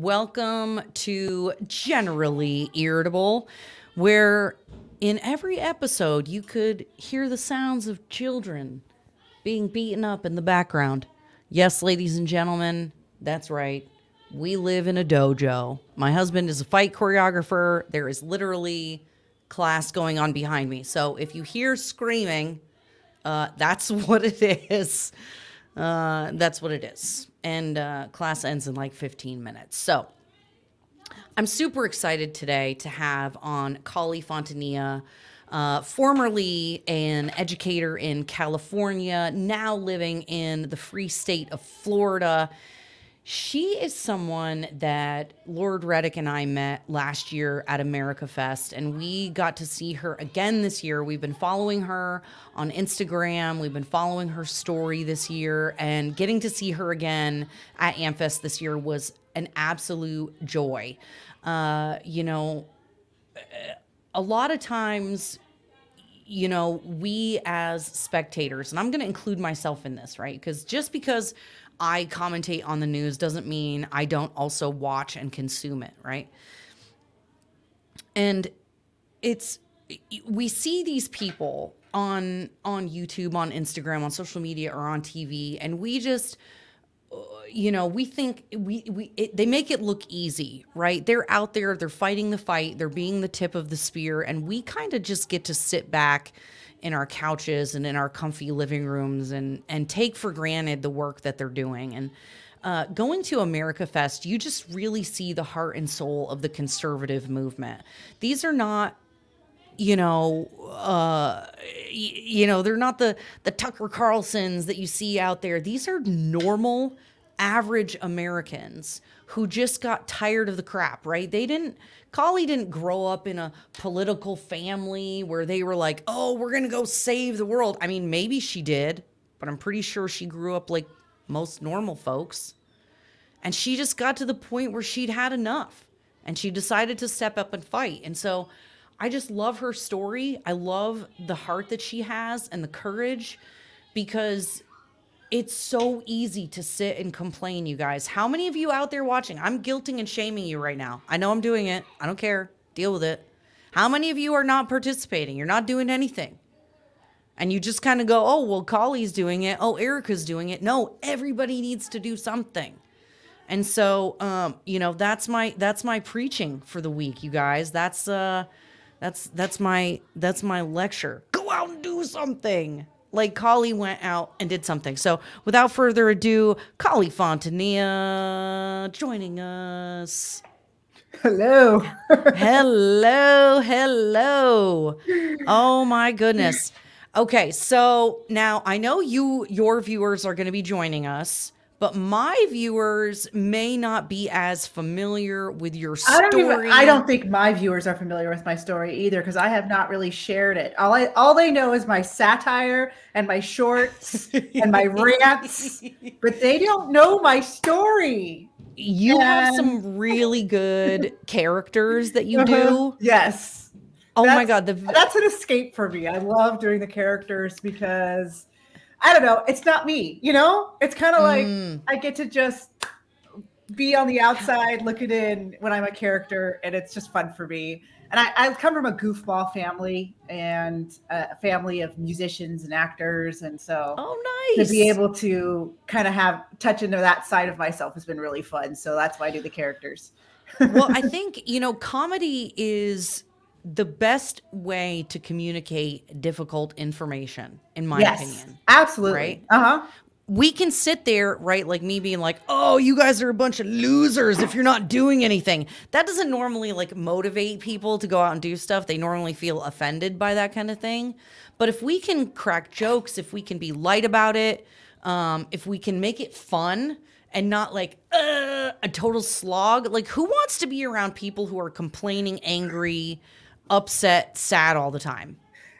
Welcome to Generally Irritable, where in every episode you could hear the sounds of children being beaten up in the background. Yes, ladies and gentlemen, that's right. We live in a dojo. My husband is a fight choreographer. There is literally class going on behind me. So if you hear screaming, uh, that's what it is. Uh, that's what it is. And uh, class ends in like 15 minutes. So I'm super excited today to have on Kali Fontanilla, uh, formerly an educator in California, now living in the free state of Florida. She is someone that Lord Reddick and I met last year at America Fest, and we got to see her again this year. We've been following her on Instagram, we've been following her story this year, and getting to see her again at Amfest this year was an absolute joy. Uh, you know, a lot of times, you know, we as spectators, and I'm going to include myself in this, right? Because just because I commentate on the news doesn't mean I don't also watch and consume it, right? And it's we see these people on on YouTube, on Instagram, on social media or on TV and we just you know, we think we we it, they make it look easy, right? They're out there, they're fighting the fight, they're being the tip of the spear and we kind of just get to sit back in our couches and in our comfy living rooms and and take for granted the work that they're doing and uh, going to America Fest, you just really see the heart and soul of the conservative movement. These are not, you know, uh, you know, they're not the the Tucker Carlsons that you see out there. These are normal, average Americans who just got tired of the crap. Right? They didn't Kali didn't grow up in a political family where they were like, oh, we're going to go save the world. I mean, maybe she did, but I'm pretty sure she grew up like most normal folks. And she just got to the point where she'd had enough and she decided to step up and fight. And so I just love her story. I love the heart that she has and the courage because it's so easy to sit and complain, you guys. How many of you out there watching? I'm guilting and shaming you right now. I know I'm doing it. I don't care. Deal with it. How many of you are not participating? You're not doing anything. And you just kind of go, oh, well, Kali's doing it. Oh, Erica's doing it. No, everybody needs to do something. And so, um, you know, that's my that's my preaching for the week, you guys. That's uh that's that's my that's my lecture. Go out and do something like Kali went out and did something. So without further ado, Kali Fontanilla joining us. Hello. hello, hello. Oh my goodness. Okay, so now I know you your viewers are going to be joining us, but my viewers may not be as familiar with your story. I don't, even, I don't think my viewers are familiar with my story either because I have not really shared it. All I all they know is my satire and my shorts and my rants, but they don't know my story. You and... have some really good characters that you uh-huh. do. Yes. Oh that's, my god, the... that's an escape for me. I love doing the characters because I don't know, it's not me, you know? It's kind of like mm. I get to just be on the outside looking in when I'm a character, and it's just fun for me. And I, I come from a goofball family and a family of musicians and actors, and so oh, nice to be able to kind of have touch into that side of myself has been really fun. So that's why I do the characters. well, I think you know, comedy is the best way to communicate difficult information, in my yes, opinion. Absolutely. Right? Uh huh. We can sit there, right? Like me being like, oh, you guys are a bunch of losers if you're not doing anything. That doesn't normally like motivate people to go out and do stuff. They normally feel offended by that kind of thing. But if we can crack jokes, if we can be light about it, um, if we can make it fun, and not like uh, a total slog. Like, who wants to be around people who are complaining, angry, upset, sad all the time.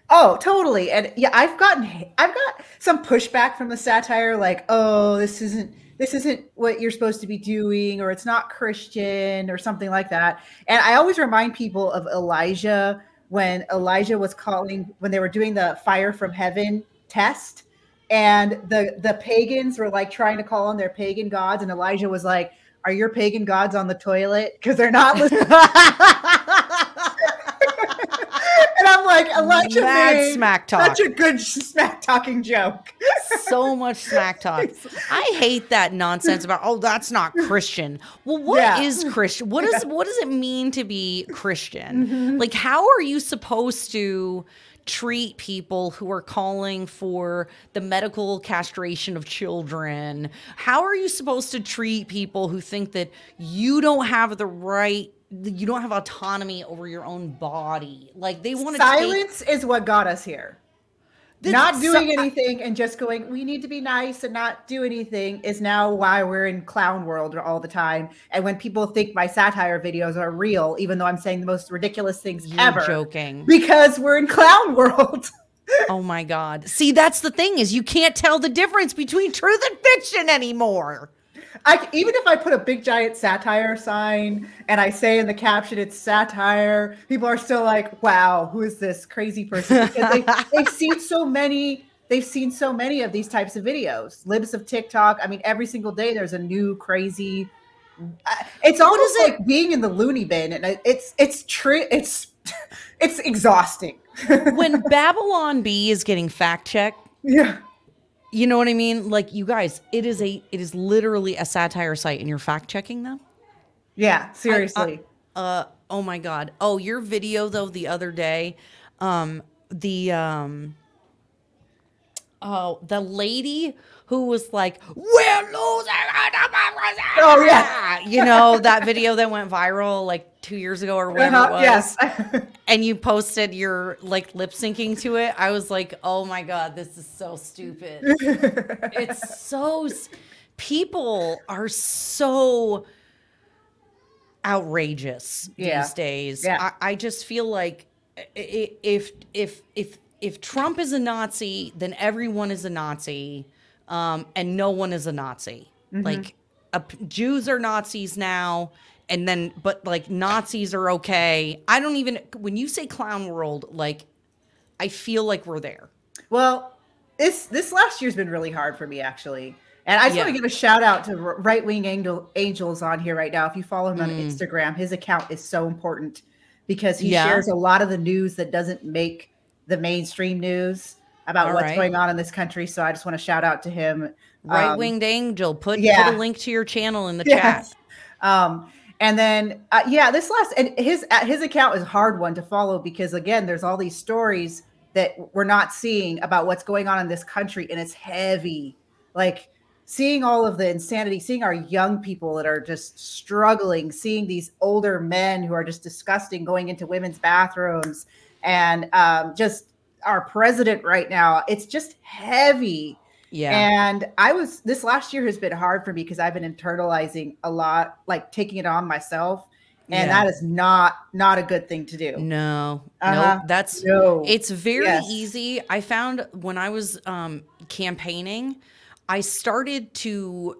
Oh, totally. And yeah, I've gotten I've got some pushback from the satire like, "Oh, this isn't this isn't what you're supposed to be doing or it's not Christian or something like that." And I always remind people of Elijah when Elijah was calling when they were doing the fire from heaven test and the the pagans were like trying to call on their pagan gods, and Elijah was like, "Are your pagan gods on the toilet? Because they're not listening." like, Elijah Mad made smack talk. such a good smack talking joke. so much smack talk. I hate that nonsense about oh that's not Christian. Well, what is Yeah. Christian? What is what does it mean to be Christian? Mm-hmm. Like how are you supposed to treat people who are calling for the medical castration of children? How are you supposed to treat people who think that you don't have the right you don't have autonomy over your own body? Like they want to take Silence is what got us here. Not doing anything and just going, we need to be nice and not do anything is now why we're in clown world all the time. And when people think my satire videos are real, even though I'm saying the most ridiculous things You're ever, joking. because we're in clown world. Oh my God. See, that's the thing is you can't tell the difference between truth and fiction anymore. I even if I put a big giant satire sign and I say in the caption it's satire, people are still like, "Wow, who is this crazy person?" Because they, they've seen so many. They've seen so many of these types of videos. Libs of TikTok. I mean, every single day there's a new crazy. Uh, it's almost is it- like being in the loony bin, and it's it's true. It's it's exhausting. When Babylon Bee is getting fact checked, yeah. You know what I mean? Like you guys, it is a it is literally a satire site and you're fact checking them? Yeah. Seriously. Uh oh my god. Oh, your video though the other day, um the um oh the lady who was like, We're losing. Oh, yeah. You know, that video that went viral like two years ago or whatever it Uh-huh, was. yes. And you posted your like lip syncing to it. I was like, oh my God, this is so stupid. it's so people are so outrageous Yeah. these days. Yeah. I, I just feel like if if if if Trump is a Nazi, then everyone is a Nazi, um, and no one is a Nazi. Mm-hmm. Like uh, Jews are Nazis now, and then but like Nazis are okay. I don't even when you say clown world, like I feel like we're there. Well, this this last year's been really hard for me actually. And I just want to give a shout out to Right Wing Angel Angels on here right now. If you follow him on Mm. Instagram, his account is so important because he Yeah. shares a lot of the news that doesn't make the mainstream news about All what's right. going on in this country. So I just want to shout out to him. Right Um, winged angel, put yeah. put a link to your channel in the Yes. chat. Um, and then uh, yeah, this last and his uh, his account is a hard one to follow because again, there's all these stories that we're not seeing about what's going on in this country, and it's heavy. Like seeing all of the insanity, seeing our young people that are just struggling, seeing these older men who are just disgusting going into women's bathrooms, and um, just our president right now. It's just heavy. Yeah. And I was this last year has been hard for me because I've been internalizing a lot, like taking it on myself. And Yeah. that is not not a good thing to do. no. Uh-huh. No. That's No. It's very Yes. easy. I found when I was um, campaigning, I started to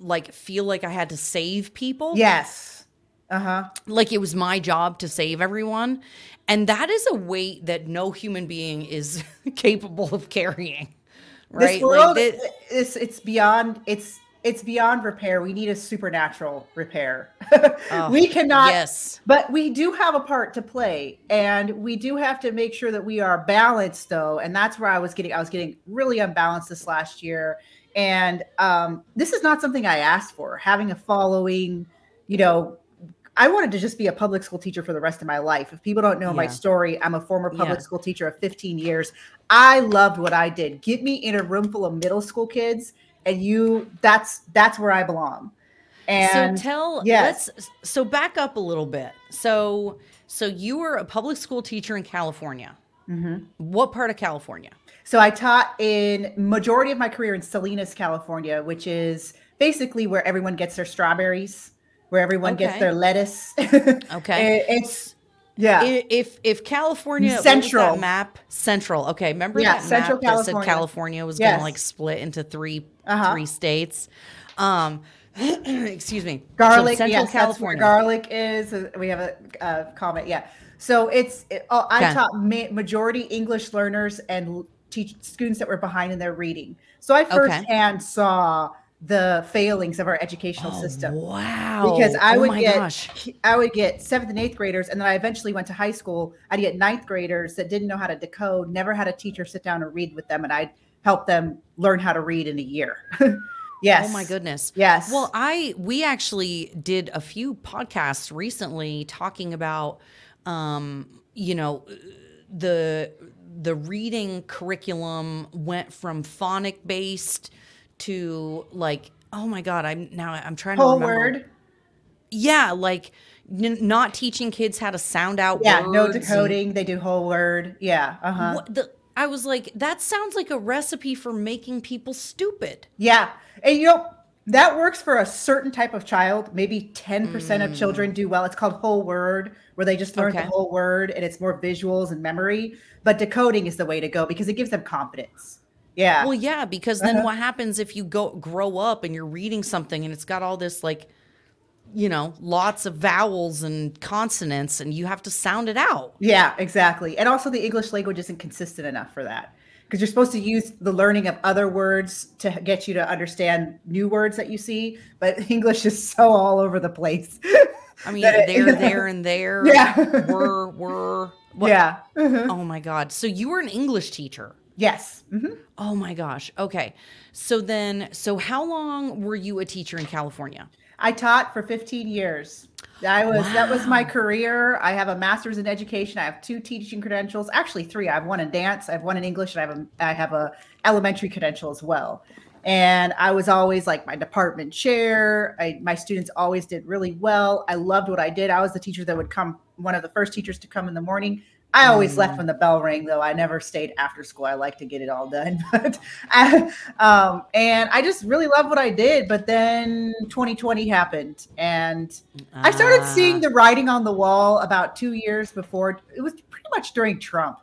like feel like I had to save people. yes. Uh-huh. Like it was my job to save everyone. And that is a weight that no human being is capable of carrying. Right? This world like thi- it's it's beyond it's it's beyond repair. We need a supernatural repair. Oh, we cannot yes. But we do have a part to play, and we do have to make sure that we are balanced, though. And that's where I was getting, I was getting really unbalanced this last year. And um, this is not something I asked for. Having a following, you know, I wanted to just be a public school teacher for the rest of my life. If people don't know my story, I'm a former public Yeah. school teacher of 15 years. I loved what I did. Get me in a room full of middle school kids, and you, that's that's where I belong. And so tell yes. let's so back up a little bit. So so you were a public school teacher in California. Mhm. What part of California? So I taught in majority of my career in Salinas, California, which is basically where everyone gets their strawberries, where everyone gets their lettuce. Okay. It- it's yeah. If if California Central. that map central, okay. Remember Yeah, that Central map that said California. California was Yes. gonna like split into 3 Uh-huh. three states. Um, excuse me. So garlic. Central yes, California. garlic is. Uh, We have a uh, comment. Yeah. So it's it, oh, I Okay. taught ma- majority English learners and teach students that were behind in their reading. So I firsthand saw the failings of our educational Oh, system Wow. because I oh would get gosh. I would get seventh and eighth graders, and then I eventually went to high school. I'd get ninth graders that didn't know how to decode, never had a teacher sit down and read with them, and I'd help them learn how to read in a year. yes. Oh my goodness. Yes. Well, I we actually did a few podcasts recently talking about um, you know, the the reading curriculum went from phonic based to like oh my god, I'm now I'm trying to whole remember. word. Yeah, like n- not teaching kids how to sound out Yeah. No words and- decoding. They do whole word. Yeah. Uh huh. What the I was like that sounds like a recipe for making people stupid. Yeah. And you know, that works for a certain type of child. Maybe 10% of children do well. It's called whole word, where they just learn Okay. the whole word and it's more visuals and memory. But decoding is the way to go because it gives them confidence. Yeah. Well, yeah, because then Uh-huh. what happens if you go grow up and you're reading something and it's got all this like, you know, lots of vowels and consonants and you have to sound it out. Yeah, exactly. And also, the English language isn't consistent enough for that because you're supposed to use the learning of other words to get you to understand new words that you see. But English is so all over the place. I mean, it- there, there, and there. Yeah. Were, were. What? Yeah. Mhm. Oh my God. So you were an English teacher. Yes. Mhm. Oh my gosh. Okay. So then, so how long were you a teacher in California? I taught for 15 years. I was that was my career. I have a master's in education. I have two teaching credentials, actually three. I have one in dance, I have one in English, and I have a I have a elementary credential as well. And I was always like my department chair. I, my students always did really well. I loved what I did. I was the teacher that would come, one of the first teachers to come in the morning. I always Mm. left when the bell rang, though. I never stayed after school. I like to get it all done. But I, um, and I just really love what I did. But then 2020 happened, and I started Ah, seeing the writing on the wall about two years before. It was pretty much during Trump,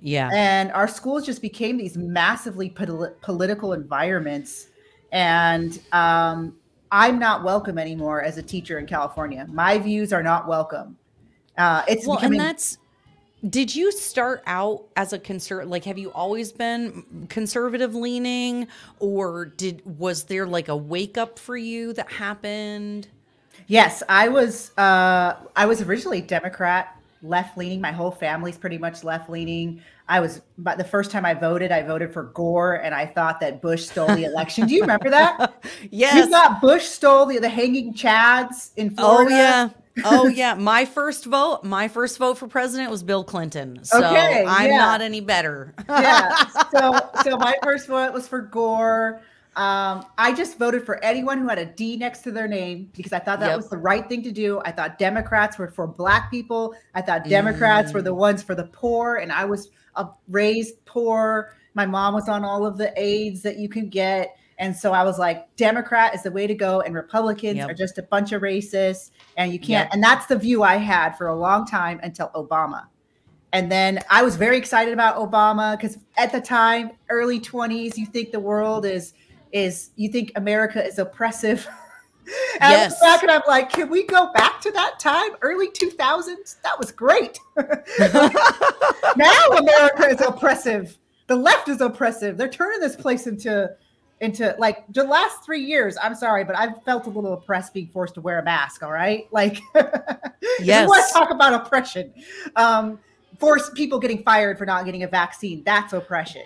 Yeah. and our schools just became these massively poli- political environments. And um, I'm not welcome anymore as a teacher in California. My views are not welcome. Uh, it's well, becoming and that's. Did you start out as a conservative? Like, have you always been conservative leaning, or did was there like a wake up for you that happened? Yes, I was. Uh, I was originally Democrat, left leaning. My whole family's pretty much left leaning. I was, but the first time I voted, I voted for Gore, and I thought that Bush stole the election. Do you remember that? yes. You thought Bush stole the, the hanging chads in Florida. Oh Florida? yeah. Oh yeah. My first vote, my first vote for president was Bill Clinton. So Okay, I'm yeah. not any better. yeah. So, so my first vote was for Gore. Um, I just voted for anyone who had a D next to their name because I thought that Yep. was the right thing to do. I thought Democrats were for Black people. I thought Democrats were the Mm. ones for the poor, and I was uh, raised poor. My mom was on all of the aids that you can get. And so I was like, Democrat is the way to go, and Republicans Yep. are just a bunch of racists, and you can't. Yep. And that's the view I had for a long time until Obama. And then I was very excited about Obama because at the time, early 20s, you think the world is is you think America is oppressive. and I Yes. and I'm like, can we go back to that time, early 2000s? That was great. now America is oppressive. The left is oppressive. They're turning this place into into like the last three years. I'm sorry, but I've felt a little oppressed being forced to wear a mask. All right, like if you want Yes. to talk about oppression. Um, force people getting fired for not getting a vaccine. That's oppression.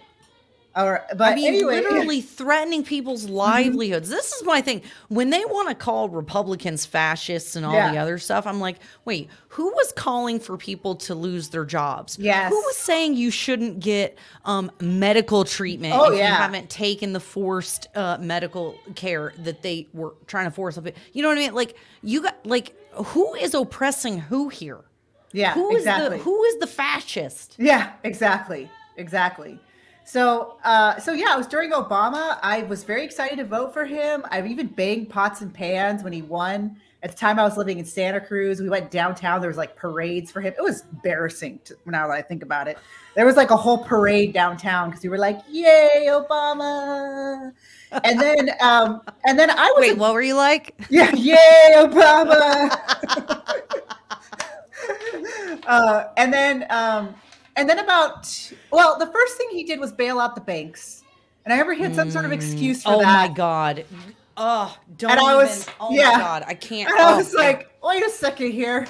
Or, but I mean, anyway, literally threatening people's livelihoods. This is my thing. When they want to call Republicans fascists and all the other stuff, I'm like, wait, who was calling for people to lose their jobs? Yes. Who was saying you shouldn't get um, medical treatment Oh, if you haven't taken the forced uh, medical care that they were trying to force up? You know what I mean? Like, you got, like, who is oppressing who here? yeah, Who is exactly. the who is the fascist? Yeah, exactly. Exactly. So, uh, so yeah, it was during Obama. I was very excited to vote for him. I've even banged pots and pans when he won. At the time, I was living in Santa Cruz. We went downtown. There was like parades for him. It was embarrassing to, now that I think about it. There was like a whole parade downtown because we were like, "Yay, Obama!" And then, um, and then I was Wait, what were you like? yeah, yay, Obama. uh, and then, um, And then about well, the first thing he did was bail out the banks, and I remember he had some sort of excuse for oh that. my god. Oh, don't And I even. was- oh yeah. my god, I can't. And I oh, was like, wait a second here.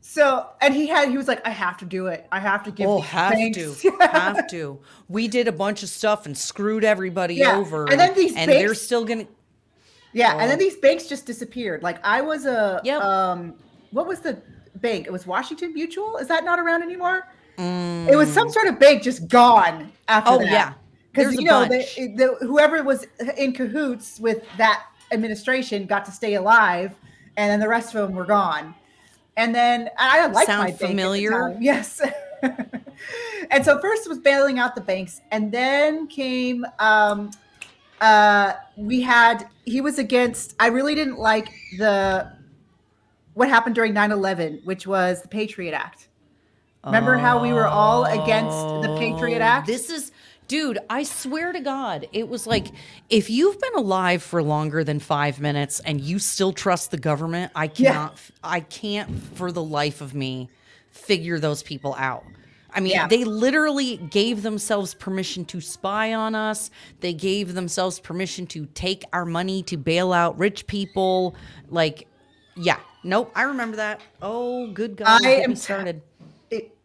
So, and he had, he was like, I have to do it. I have to give. Oh, have banks- to, have to. We did a bunch of stuff and screwed everybody Yeah, over, and then these and they're still gonna. Yeah, and then Oh. these banks just disappeared. Like I was a, Yep. um, what was the bank? It was Washington Mutual. Is that not around anymore? It was some sort of bank just gone after Mm. Oh that. yeah, because you know the, the whoever was in cahoots with that administration got to stay alive, and then the rest of them were gone. And then I like Sound my bank at the familiar? Yes. and so first was bailing out the banks, and then came um, uh, we had he was against. I really didn't like the what happened during 9-11, which was the Patriot Act. Remember how we were all against the Patriot Oh, Act? This is, dude, I swear to God, it was like if you've been alive for longer than five minutes and you still trust the government, I cannot, I can't for the life of me figure those people out. I mean, Yeah. they literally gave themselves permission to spy on us. They gave themselves permission to take our money to bail out rich people. Like, yeah, nope, I remember that. Oh, good God, I get am me started.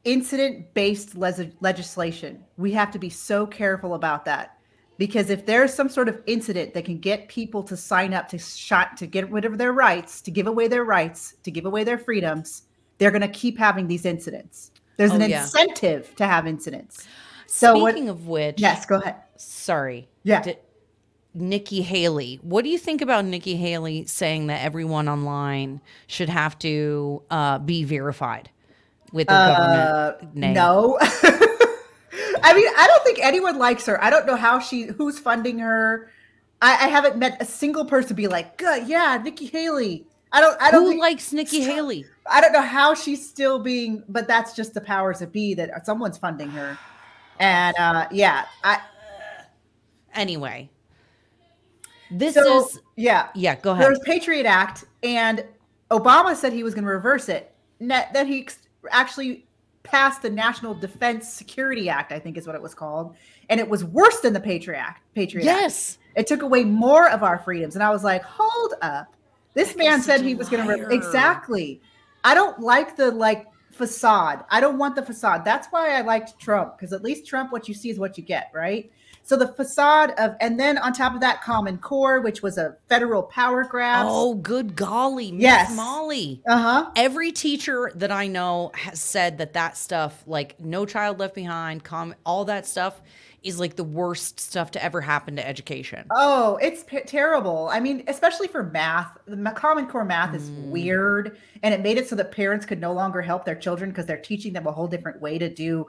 Incident based legislation. We have to be so careful about that because if there's some sort of incident that can get people to sign up to shot to get rid of their rights, to give away their rights, to give away their freedoms, they're going to keep having these incidents. There's Oh, an yeah. incentive to have incidents. So what- Speaking of which, Yes, go ahead. sorry. Yeah. D- Nikki Haley. What do you think about Nikki Haley saying that everyone online should have to uh, be verified with their Uh, government name? no. I mean, I don't think anyone likes her. I don't know how she, who's funding her. I, I haven't met a single person be like, "Good, yeah, Nikki Haley." I don't. I don't. Who think- likes Nikki Haley? I don't know how she's still being, but that's just the powers that be that someone's funding her. And uh yeah, I Anyway, this so is yeah. yeah. Go ahead. was Patriot Act, and Obama said he was going to reverse it. Then he actually passed the National Defense Security Act, I think is what it was called, and it was worse than the Patriot Act. Patriot Act. Yes. It took away more of our freedoms, and I was like, hold up. This That man said he was going to liar. exactly. I don't like the like facade. I don't want the facade. That's why I liked Trump because at least Trump, what you see is what you get, right? So the facade of, and then on top of that, Common Core, which was a federal power grab. Oh, good golly, Miss Yes. Molly. uh huh. Every teacher that I know has said that that stuff, like No Child Left Behind, com- all that stuff, is like the worst stuff to ever happen to education. Oh, it's p- terrible. I mean, especially for math. The Common Core math is Mm. weird, and it made it so that parents could no longer help their children because they're teaching them a whole different way to do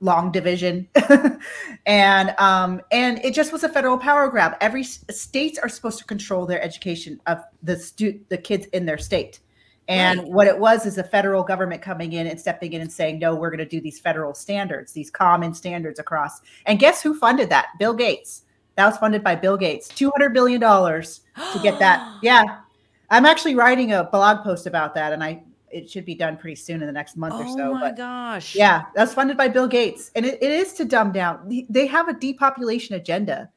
long division, and um, and it just was a federal power grab. Every states are supposed to control their education of the stu- the kids in their state. And Right. what it was is the federal government coming in and stepping in and saying, no, we're going to do these federal standards, these common standards across. And guess who funded that? Bill Gates. That was funded by Bill Gates. $200 billion to get that. Yeah. I'm actually writing a blog post about that, and I it should be done pretty soon in the next month or oh so. Oh my But gosh. yeah, that's funded by Bill Gates. And it, it is to dumb down. They- have a depopulation agenda.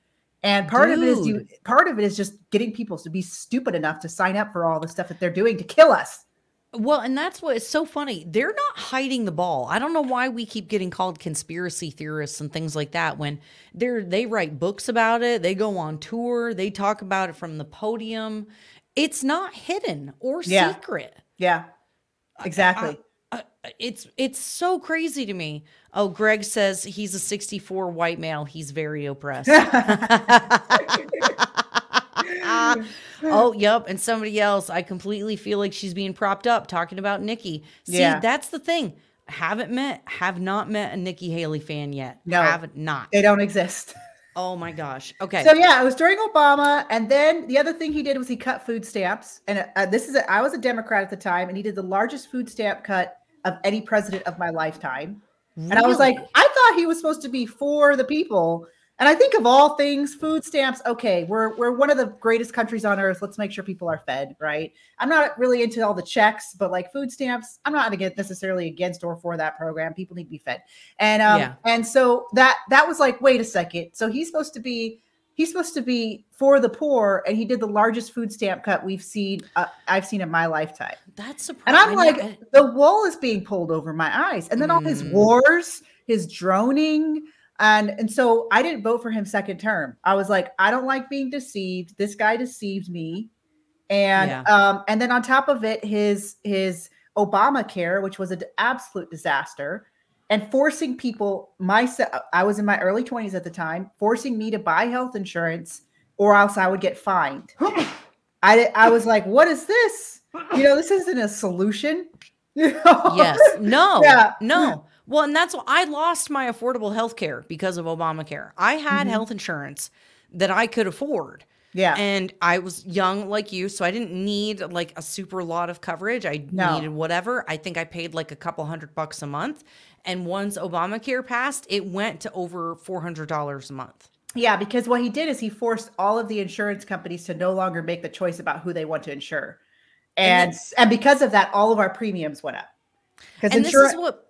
And part of it is you part of it is just getting people to be stupid enough to sign up for all the stuff that they're doing to kill us. Well, and that's what is so funny. They're not hiding the ball. I don't know why we keep getting called conspiracy theorists and things like that when they're they write books about it, they go on tour, they talk about it from the podium. It's not hidden or Yeah. secret. Yeah. Exactly. Uh, it's it's so crazy to me. Oh, Greg says he's a 64 white male. He's very oppressed. oh, yep. And somebody else, I completely feel like she's being propped up talking about Nikki. See, Yeah. that's the thing. Haven't met, have not met a Nikki Haley fan yet. No. Have not. they don't exist. Oh my gosh. Okay. So yeah, it was during Obama, and then the other thing he did was he cut food stamps. And uh, this is a, I was a Democrat at the time, and he did the largest food stamp cut of any president of my lifetime. And I was like, I thought he was supposed to be for the people, And I think of all things, food stamps, okay, we're we're one of the greatest countries on earth. Let's make sure people are fed, right? I'm not really into all the checks, but like food stamps, I'm not against necessarily against or for that program. People need to be fed. And um Yeah. and so that that was like, wait a second. So he's supposed to be he's supposed to be for the poor and he did the largest food stamp cut we've seen uh, I've seen in my lifetime. That's surprising. And I'm like, the wool is being pulled over my eyes. And then all his Mm. wars, his droning. And, and so I didn't vote for him second term. I was like, I don't like being deceived. This guy deceived me. And Yeah. um, and then on top of it, his his Obamacare, which was an absolute disaster, and forcing people, my I was in my early 20s at the time, forcing me to buy health insurance or else I would get fined. I I was like, what is this? You know, this isn't a solution. Yes. No. Yeah. No. Well, and that's why I lost my affordable health care because of Obamacare. I had Mhm. health insurance that I could afford. Yeah. And I was young like you, so I didn't need like a super lot of coverage. I No. needed whatever. I think I paid like a couple hundred bucks a month. And once Obamacare passed, it went to over $400 a month. Yeah, because what he did is he forced all of the insurance companies to no longer make the choice about who they want to insure. And And and, because of that, all of our premiums went up. Because And insurance this is what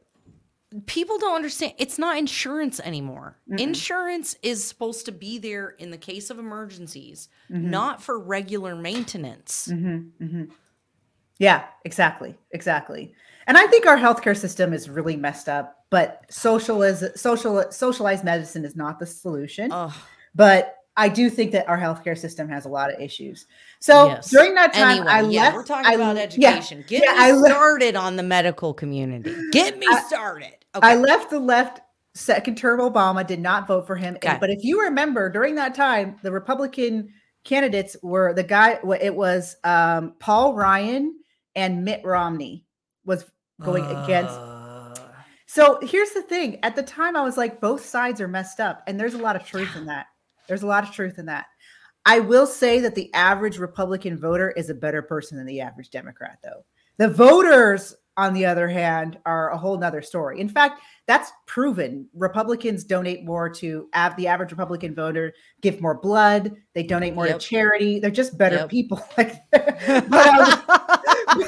people don't understand. It's not insurance anymore. Mm-mm. Insurance is supposed to be there in the case of emergencies, Mhm. not for regular maintenance. Mhm, mhm. Yeah, exactly. Exactly. And I think our healthcare system is really messed up, but socialism social socialized medicine is not the solution. Ugh. but I do think that our healthcare system has a lot of issues. So Yes. during that time, Anyway, I yeah, left. we're talking I- about yeah, education. Get yeah, me I started on the medical community. Get me I- started. I left the left second term Obama, did not vote for him. Okay. But if you remember, during that time, the Republican candidates were the guy, it was um, Paul Ryan and Mitt Romney was going against. Uh, So here's the thing. At the time, I was like, both sides are messed up. And there's a lot of truth in that. There's a lot of truth in that. I will say that the average Republican voter is a better person than the average Democrat, though. The voters, on the other hand, are a whole nother story. In fact, that's proven. Republicans donate more to av- the average Republican voter, give more blood, they donate more Yep. to charity. They're just better Yep. people. Like, but, um,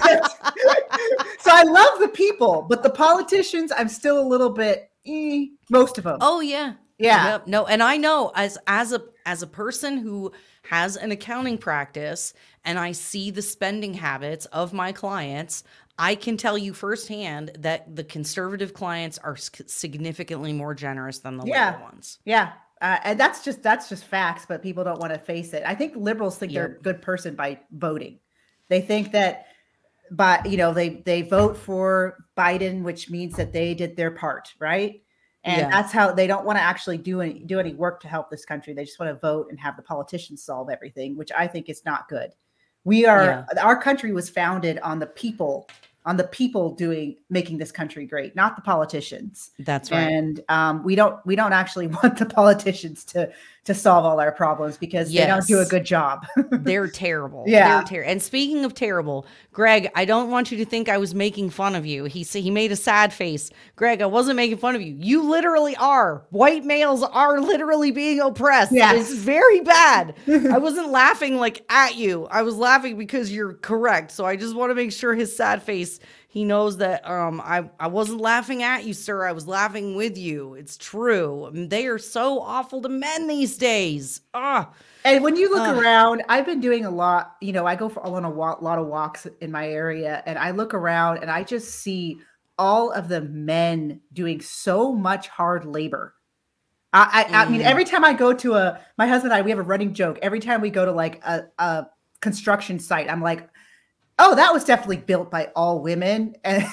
so I love the people, but the politicians, I'm still a little bit. eh, most of them. oh yeah. yeah. Yep. No, and I know as as a as a person who has an accounting practice and I see the spending habits of my clients, I can tell you firsthand that the conservative clients are significantly more generous than the Yeah. liberal ones. Yeah. Uh, and that's just that's just facts, but people don't want to face it. I think liberals think they're a good person by voting. They think that by you know they they vote for Biden, which means that they did their part, right? And Yeah. that's how they don't want to actually do any do any work to help this country. They just want to vote and have the politicians solve everything, which I think is not good. We are our country was founded on the people, on the people doing making this country great, not the politicians That's right. and um, we don't we don't actually want the politicians to to solve all our problems because they don't do a good job. They're terrible. Yeah. They're terrible. And speaking of terrible, Greg, I don't want you to think I was making fun of you. He said he made a sad face. Greg, I wasn't making fun of you. You literally are. White males are literally being oppressed. Yes. It's very bad. I wasn't laughing like at you. I was laughing because you're correct. So I just want to make sure his sad face he knows that um I I wasn't laughing at you, sir. I was laughing with you. It's true. They are so awful to men these days. Ah. and when you look Ugh. around, I've been doing a lot. You know, I go for on a lot of walks in my area, and I look around and I just see all of the men doing so much hard labor. I, I, I mean, Mm. every time I go to a, my husband and I, we have a running joke. Every time we go to like a, a construction site, I'm like, oh, that was definitely built by all women. And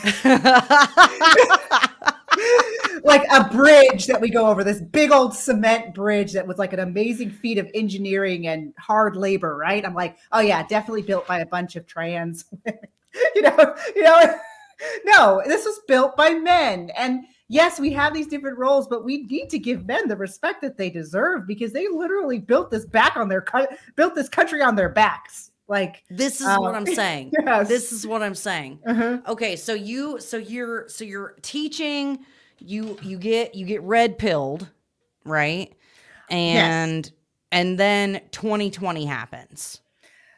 like a bridge that we go over this big old cement bridge that was like an amazing feat of engineering and hard labor, right? I'm like, oh yeah, definitely built by a bunch of trans women. you know, you know, no, this was built by men. And yes, we have these different roles, but we need to give men the respect that they deserve because they literally built this back on their built this country on their backs. Like, This is Um, what I'm saying. yes. This is what I'm saying. uh-huh. Okay, so you so you're so you're teaching, you you get you get red pilled, right? and and then 2020 happens.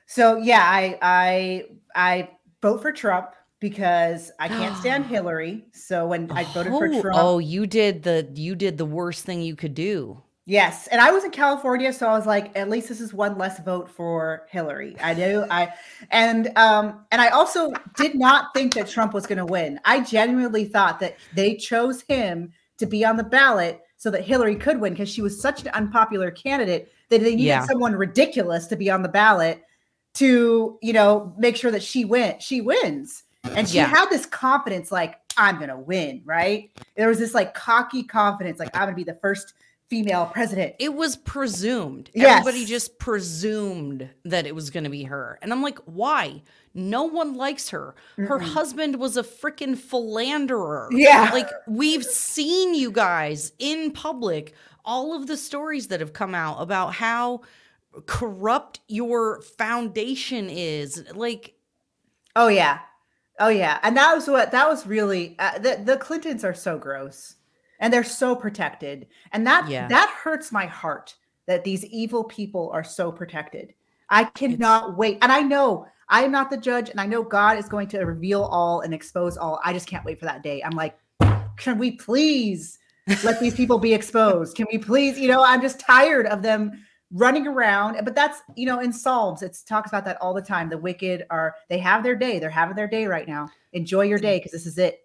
So yeah, I I I vote for Trump because I can't stand Hillary. So when I voted for Oh, Trump, oh, you did the you did the worst thing you could do. Yes, and I was in California, so I was like, at least this is one less vote for Hillary. I knew I, and um, and I also did not think that Trump was going to win. I genuinely thought that they chose him to be on the ballot so that Hillary could win because she was such an unpopular candidate that they needed Yeah. someone ridiculous to be on the ballot to you know make sure that she went she wins and she Yeah. had this confidence like i'm gonna win right there was this like cocky confidence like i'm gonna be the first female president It was presumed. Yes. Everybody just presumed that it was going to be her. And I'm like, why? No one likes her. Her Mm-mm. husband was a freaking philanderer. Yeah. Like, we've seen you guys in public, all of the stories that have come out about how corrupt your foundation is. Like, oh yeah oh yeah and that was what that was really uh, the, the clintons are so gross and they're so protected. And that Yeah. that hurts my heart that these evil people are so protected. I cannot wait. And i know i am not the judge and i know god is going to reveal all and expose all. I just can't wait for that day. I'm like can we please let these people be exposed? Can we please you know i'm just tired of them running around. But that's you know in psalms it talks about that all the time. The wicked are they have their day. They're having their day right now. Enjoy your day because this is it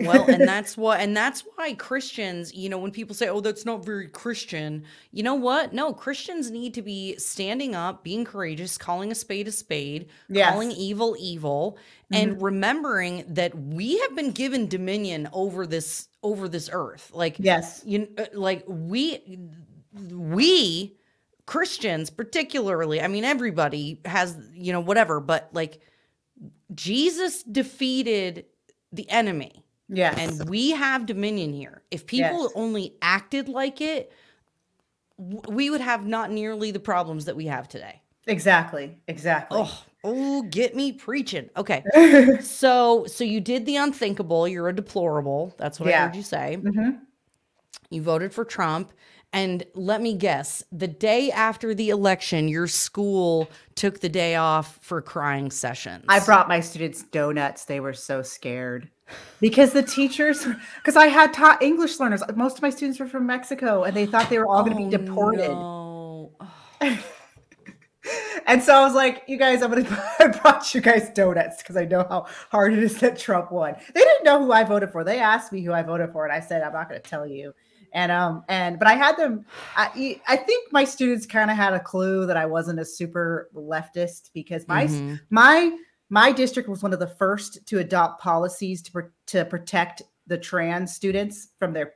well and that's what and that's why christians you know when people say oh that's not very christian you know what? No christians need to be standing up being courageous calling a spade a spade Yes. calling evil evil and remembering that we have been given dominion over this over this earth. Like yes. you uh, like we we christians particularly i mean everybody has you know whatever but like jesus defeated the enemy yes and we have dominion here. If people Yes. only acted like it, we would have not nearly the problems that we have today. exactly exactly Oh, oh, get me preaching. Okay. So, so you did the unthinkable. You're a deplorable. That's what I heard you say. Mhm. You voted for Trump. And let me guess, the day after the election, your school took the day off for crying sessions. I brought my students donuts. They were so scared because the teachers, because I had taught English learners. Most of my students were from Mexico and they thought they were all going to be Oh, deported. no. And so I was like, you guys, I'm going to, I brought you guys donuts because I know how hard it is that Trump won. They didn't know who I voted for. They asked me who I voted for. And I said, I'm not going to tell you. And, um, and, but I had them, I, I think my students kind of had a clue that I wasn't a super leftist because my, Mhm. my my district was one of the first to adopt policies to to protect the trans students from their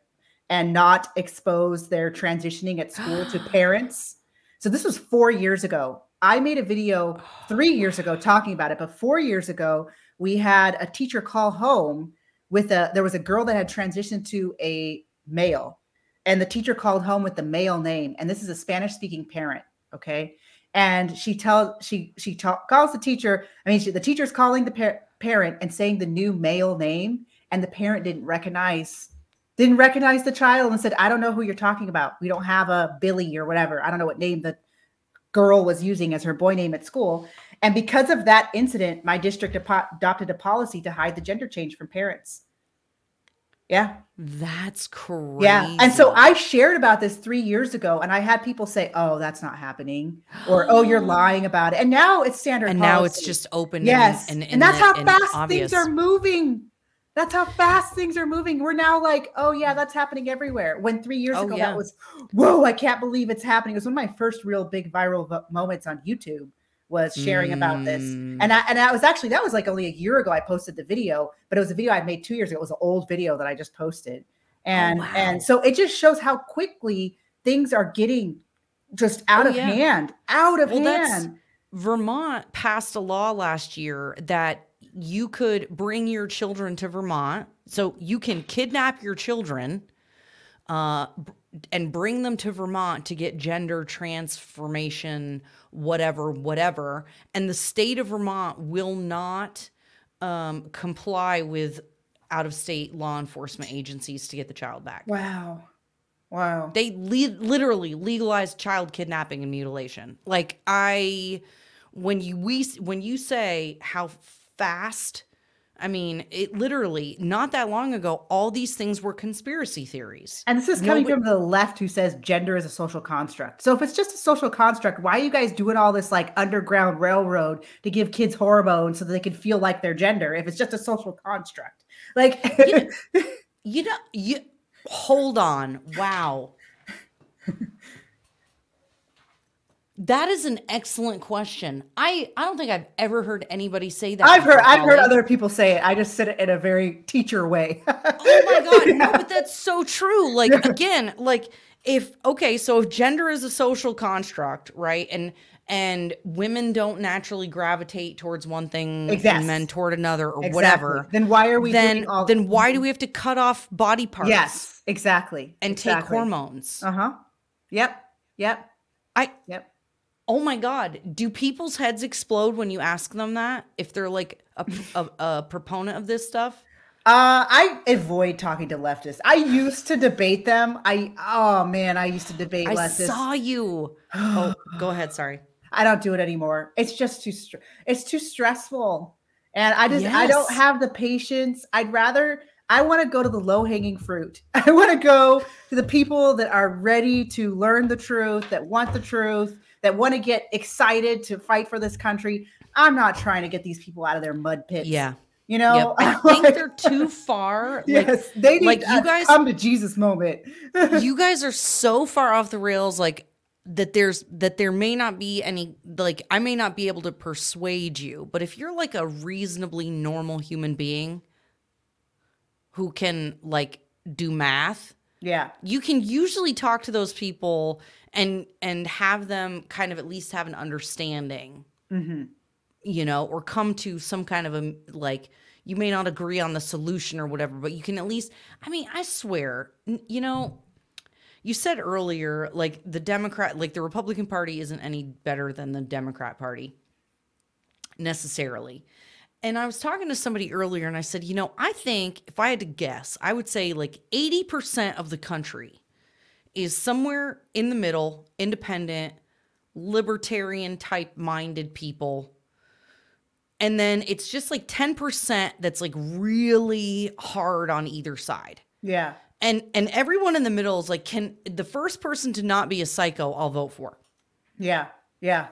and not expose their transitioning at school to parents. So this was 4 years ago. I made a video 3 years ago talking about it, but 4 years ago we had a teacher call home with a there was a girl that had transitioned to a male and the teacher called home with the male name and this is a Spanish speaking parent, okay? And she tells she she ta- calls the teacher i mean she, the teacher's calling the par- parent and saying the new male name and the parent didn't recognize didn't recognize the child and said i don't know who you're talking about. We don't have a billy or whatever. I don't know what name the girl was using as her boy name at school. And because of that incident my district apo- adopted a policy to hide the gender change from parents yeah That's crazy. yeah. And so I shared about this three years ago, and I had people say, oh, that's not happening, or oh, you're lying about it. And now it's standard. and now it's just open. yes. and, And, that's the- how fast obvious. things are moving. That's how fast things are moving. We're now like, oh, yeah, that's happening everywhere. When three years Oh, ago, yeah. that was, whoa, I can't believe it's happening. It was one of my first real big viral vo- moments on YouTube was sharing about this. Mm. And I and I was actually that was like only a year ago I posted the video, but it was a video I made two years ago. It was an old video that I just posted. And Oh, wow. and so it just shows how quickly things are getting just out Oh, of yeah. hand, out of Well, hand. Vermont passed a law last year that you could bring your children to Vermont. So you can kidnap your children uh, and bring them to Vermont to get gender transformation, whatever, whatever. And the state of Vermont will not um, comply with out of state law enforcement agencies to get the child back. Wow. Wow. They le- literally legalized child kidnapping and mutilation. Like I, when you we when you say how fast, I mean it literally not that long ago. All these things were conspiracy theories. And this is coming Nobody- from the left who says gender is a social construct. So if it's just a social construct, why are you guys doing all this like underground railroad to give kids hormones so that they can feel like their gender if it's just a social construct? Like Yeah. You know, you hold on. Wow. That is an excellent question. I I don't think I've ever heard anybody say that. I've heard I've heard other people say it. I just said it in a very teacher way. Oh my god, no, but that's so true. Like again, like if okay, so if gender is a social construct, right? And and women don't naturally gravitate towards one thing Exact- and men toward another or Exactly. whatever. Then why are we Then doing all then why do we have to cut off body parts Yes, exactly. and take hormones? Uh-huh. Yep. Yep. I Yep. Oh my God. Do people's heads explode when you ask them that? If they're like a, a, a proponent of this stuff? Uh, I avoid talking to leftists. I used to debate them. I oh man, I used to debate I leftists. saw you. Oh, go ahead. Sorry. I don't do it anymore. It's just too str- it's too stressful. And I just I don't have the patience. I'd rather I want to go to the low-hanging fruit. I want to go to the people that are ready to learn the truth, that want the truth, that want to get excited to fight for this country. I'm not trying to get these people out of their mud pits. Yeah. You Yep. know, I think they're too far. Like, yes, they need like, you guys- come to Jesus moment. you guys are so far off the rails like that there's that there may not be any like I may not be able to persuade you, but if you're like a reasonably normal human being who can like do math, yeah, you can usually talk to those people and and have them kind of at least have an understanding hmm you know or come to some kind of a like you may not agree on the solution or whatever but you can at least i mean i swear you know you said earlier like the democrat like the republican party isn't any better than the democrat party necessarily. And i was talking to somebody earlier and i said you know i think if i had to guess i would say like 80% of the country is somewhere in the middle independent libertarian type minded people and then it's just like 10% that's like really hard on either side yeah, and and everyone in the middle is like can the first person to not be a psycho i'll vote for yeah, yeah.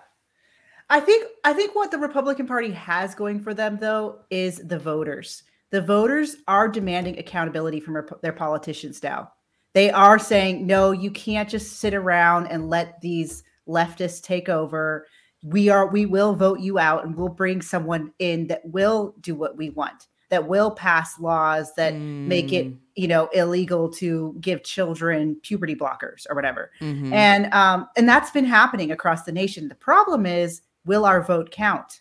I think I think what the Republican Party has going for them though is the voters. The voters are demanding accountability from their politicians now. They are saying, "No, you can't just sit around and let these leftists take over. We are we will vote you out and we'll bring someone in that will do what we want. That will pass laws that make it, Mm. you know, illegal to give children puberty blockers or whatever." Mhm. and um and that's been happening across the nation the problem is will our vote count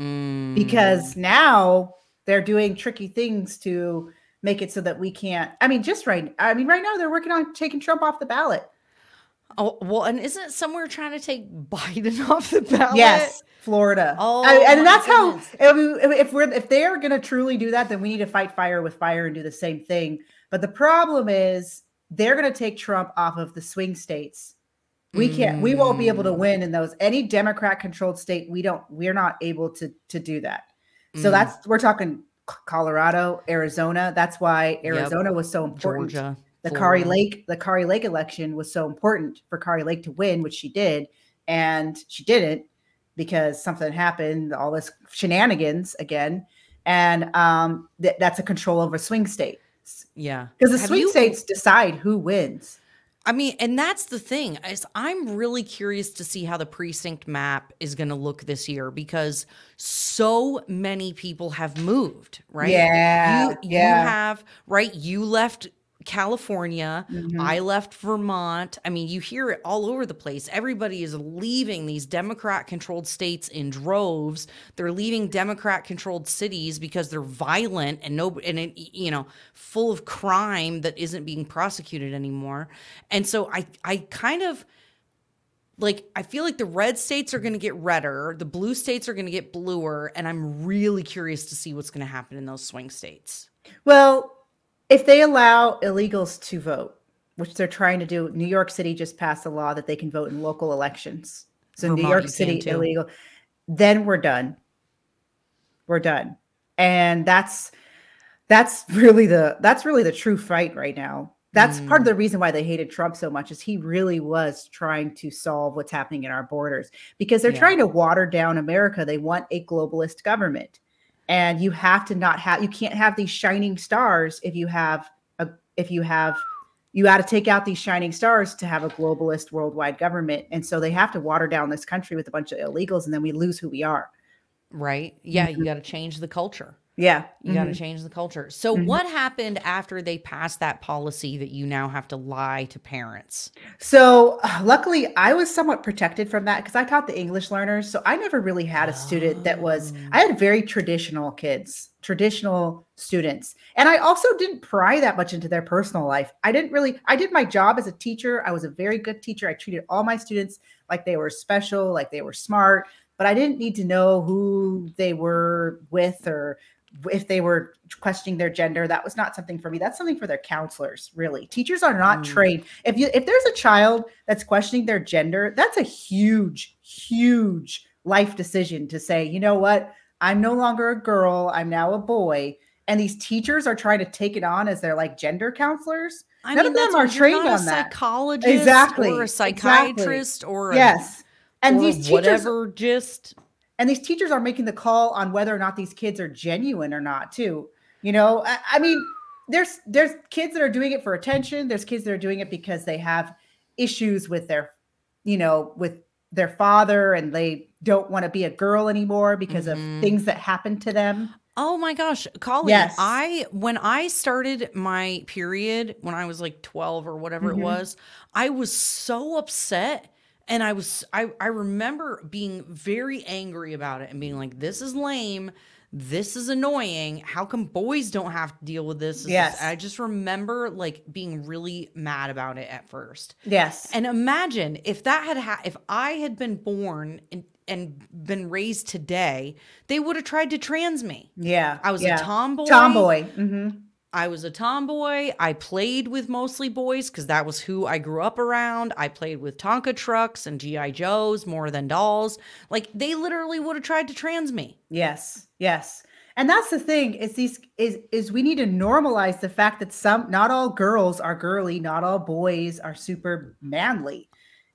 Mm. because now they're doing tricky things to make it so that we can't i mean just right i mean right now they're working on taking trump off the ballot oh well and isn't somewhere trying to take biden off the ballot yes florida Oh, I- and that's goodness. how if, if we're if they are going to truly do that then we need to fight fire with fire and do the same thing but the problem is they're going to take trump off of the swing states we can't we won't be able to Mm. win in those any democrat controlled state we don't we're not able to to do that so Mm. that's we're talking colorado arizona. That's why arizona was so important. Georgia the Kari Lake, the Kari Lake election was so important for Kari Lake to win, which she did, and she didn't because something happened, all this shenanigans again, and um, th- that's a control over swing state yeah. Because the Have swing you- states decide who wins. I mean, and that's the thing. Is I'm really curious to see how the precinct map is going to look this year because so many people have moved, right? Yeah, you you have right. You left California. Mhm. I left Vermont. I mean, you hear it all over the place. Everybody is leaving these Democrat controlled states in droves. They're leaving Democrat controlled cities because they're violent and no and it, you know, full of crime that isn't being prosecuted anymore. And so I I kind of like I feel like the red states are going to get redder, the blue states are going to get bluer, and I'm really curious to see what's going to happen in those swing states. Well, if they allow illegals to vote, which they're trying to do. New York City just passed a law that they can vote in local elections. So Vermont, New York City illegal. Then we're done. We're done. And that's that's really the that's really the true fight right now. That's part of Mm. the reason why they hated Trump so much is he really was trying to solve what's happening in our borders because they're Yeah. trying to water down America. They want a globalist government. And you have to not have you can't have these shining stars if you have a if you have you got to take out these shining stars to have a globalist worldwide government. And so they have to water down this country with a bunch of illegals and then we lose who we are. Right? Yeah, you mm-hmm. got to change the culture. Yeah. You got to change the culture. So, Mhm. what happened after they passed that policy that you now have to lie to parents? So uh, luckily, I was somewhat protected from that because I taught the English learners. So I never really had a student that was. I had very traditional kids, traditional students. And I also didn't pry that much into their personal life. I didn't really, I did my job as a teacher. I was a very good teacher. I treated all my students like they were special, like they were smart, but I didn't need to know who they were with or if they were questioning their gender that was not something for me that's something for their counselors really teachers are not Mm. trained if you if there's a child that's questioning their gender that's a huge huge life decision to say you know what i'm no longer a girl i'm now a boy and these teachers are trying to take it on as their like gender counselors I None of them are trained not on a that. Psychologist, Exactly, or a exactly. psychiatrist, or a, yes and or these teachers whatever. Just and these teachers are making the call on whether or not these kids are genuine or not too you know i, I mean there's there's kids that are doing it for attention there's kids that are doing it because they have issues with their you know with their father and they don't want to be a girl anymore because Mhm. of things that happened to them Oh my gosh, Colleen, Yes. I when I started my period when I was like 12 or whatever Mhm. it was, I was so upset and I was I I remember being very angry about it and being like this is lame. This is annoying. How come boys don't have to deal with this? This is- Yes. I just remember like being really mad about it at first. yes And imagine if that had ha- if I had been born and, and been raised today, they would have tried to trans me. yeah I was yeah. a tomboy. tomboy hmm I was a tomboy. I played with mostly boys because that was who I grew up around. I played with Tonka trucks and GI Joes more than dolls. Like they literally would have tried to trans me. Yes, yes. And that's the thing is these is is we need to normalize the fact that some not all girls are girly, not all boys are super manly.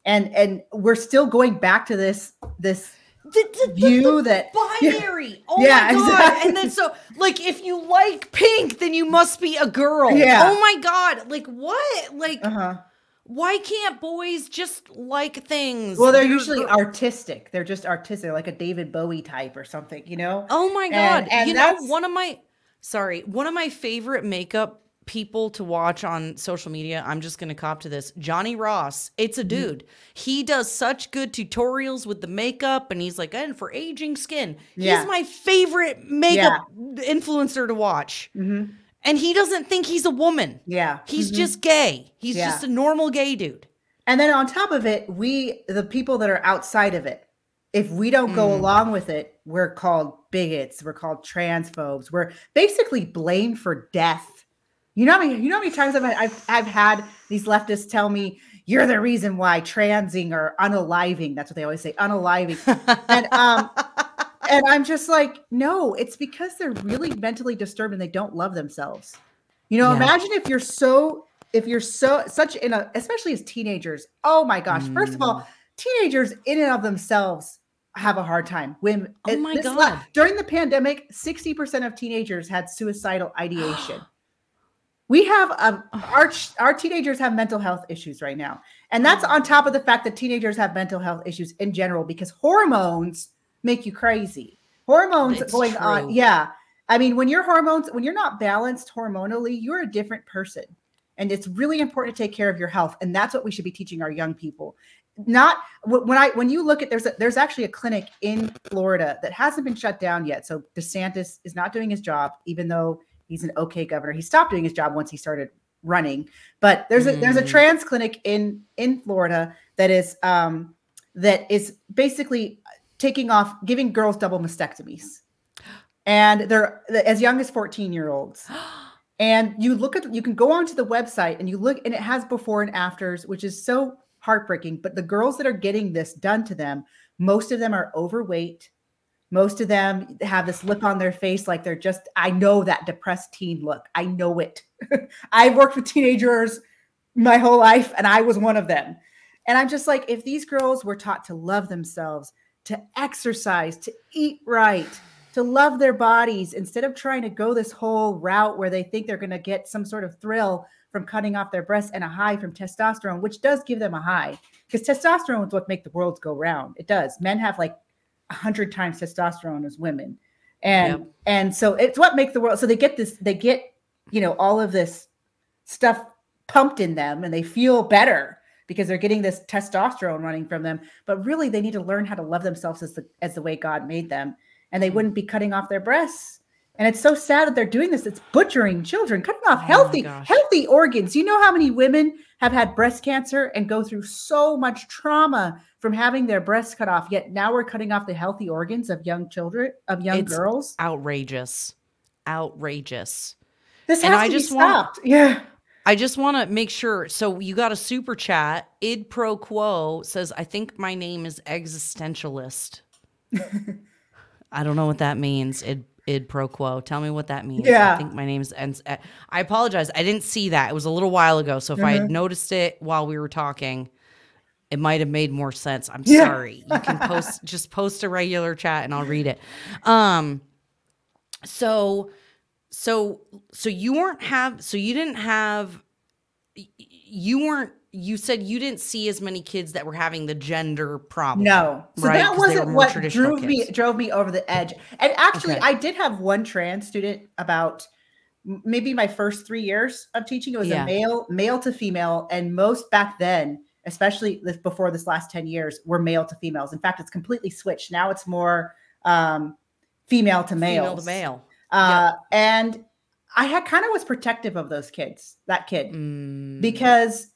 And and we're still going back to this this The, the- view the that binary. Oh Yeah, my god! exactly. And then so like if you like pink, then you must be a girl. Yeah. Oh my god! Like what? Like uh-huh. why can't boys just like things? Well, they're usually artistic. They're just artistic, like a David Bowie type or something, you know? Oh my god! And- and you know, one of my sorry, one of my favorite makeup people to watch on social media. I'm just gonna cop to this. Johnny Ross. It's a Mm-hmm. dude. He does such good tutorials with the makeup, and he's like, and for aging skin. Yeah. He's my favorite makeup influencer to watch. Mhm. And he doesn't think he's a woman. Yeah. He's Mhm. just gay. He's Yeah. just a normal gay dude. And then on top of it, we, the people that are outside of it, if we don't go Mm. along with it, we're called bigots. We're called transphobes. We're basically blamed for death. You know, how many, you know how many times I've, I've I've had these leftists tell me you're the reason why transing or unaliving. That's what they always say, unaliving. And um, and I'm just like, no, it's because they're really mentally disturbed and they don't love themselves. You know, Yeah. imagine if you're so if you're so such in a especially as teenagers. Oh my gosh! First of Mm. all, teenagers in and of themselves have a hard time. When Oh my this la- God. during the pandemic, sixty percent of teenagers had suicidal ideation. We have um, our our teenagers have mental health issues right now, and that's Oh. on top of the fact that teenagers have mental health issues in general because hormones make you crazy. Hormones It's going on, yeah. I mean, when your hormones, when you're not balanced hormonally, you're a different person, and it's really important to take care of your health, and that's what we should be teaching our young people. Not when I when you look at there's a, there's actually a clinic in Florida that hasn't been shut down yet. So DeSantis is not doing his job, even though he's an okay governor. He stopped doing his job once he started running. But there's a there's a Mm. trans clinic in in Florida that is um that is basically taking off giving girls double mastectomies. And they're as young as 14 year olds. And you look at you can go onto the website and you look and it has before and afters, which is so heartbreaking. But the girls that are getting this done to them, most of them are overweight. Most of them have this look on their face like they're just, I know that depressed teen look. I know it. I've worked with teenagers my whole life and I was one of them. And I'm just like, if these girls were taught to love themselves, to exercise, to eat right, to love their bodies, instead of trying to go this whole route where they think they're going to get some sort of thrill from cutting off their breasts and a high from testosterone, which does give them a high because testosterone is what make the world go round. It does. Men have like a hundred times testosterone as women. And yep. and so it's what makes the world so they get this, they get, you know, all of this stuff pumped in them and they feel better because they're getting this testosterone running from them. But really, they need to learn how to love themselves as the as the way God made them, and they mm. wouldn't be cutting off their breasts. And it's so sad that they're doing this. It's butchering children, cutting off oh healthy healthy organs. You know how many women have had breast cancer and go through so much trauma from having their breasts cut off. Yet now we're cutting off the healthy organs of young children, of young it's girls. Outrageous, outrageous. This has and to I just be stopped. Want, yeah. I just want to make sure. So you got a super chat. Id pro quo says, "I think my name is existentialist." I don't know what that means. Id id pro quo. Tell me what that means. Yeah. I think my name is. I apologize. I didn't see that. It was a little while ago. So if mm-hmm. I had mm-hmm. noticed it while we were talking, it might have made more sense. I'm yeah. sorry. You can post just post a regular chat and I'll read it. Um. So so so you weren't have so you didn't have you weren't you said you didn't see as many kids that were having the gender problem. No, so right? that wasn't what drove kids. me drove me over the edge. And actually, okay. I did have one trans student about maybe my first three years of teaching. It was yeah. a male, male to female, and most back then, especially before this last ten years, were male to females. In fact, it's completely switched. Now it's more um, female to male. Female to male. Uh, yep. And I had kind of was protective of those kids, that kid, mm. because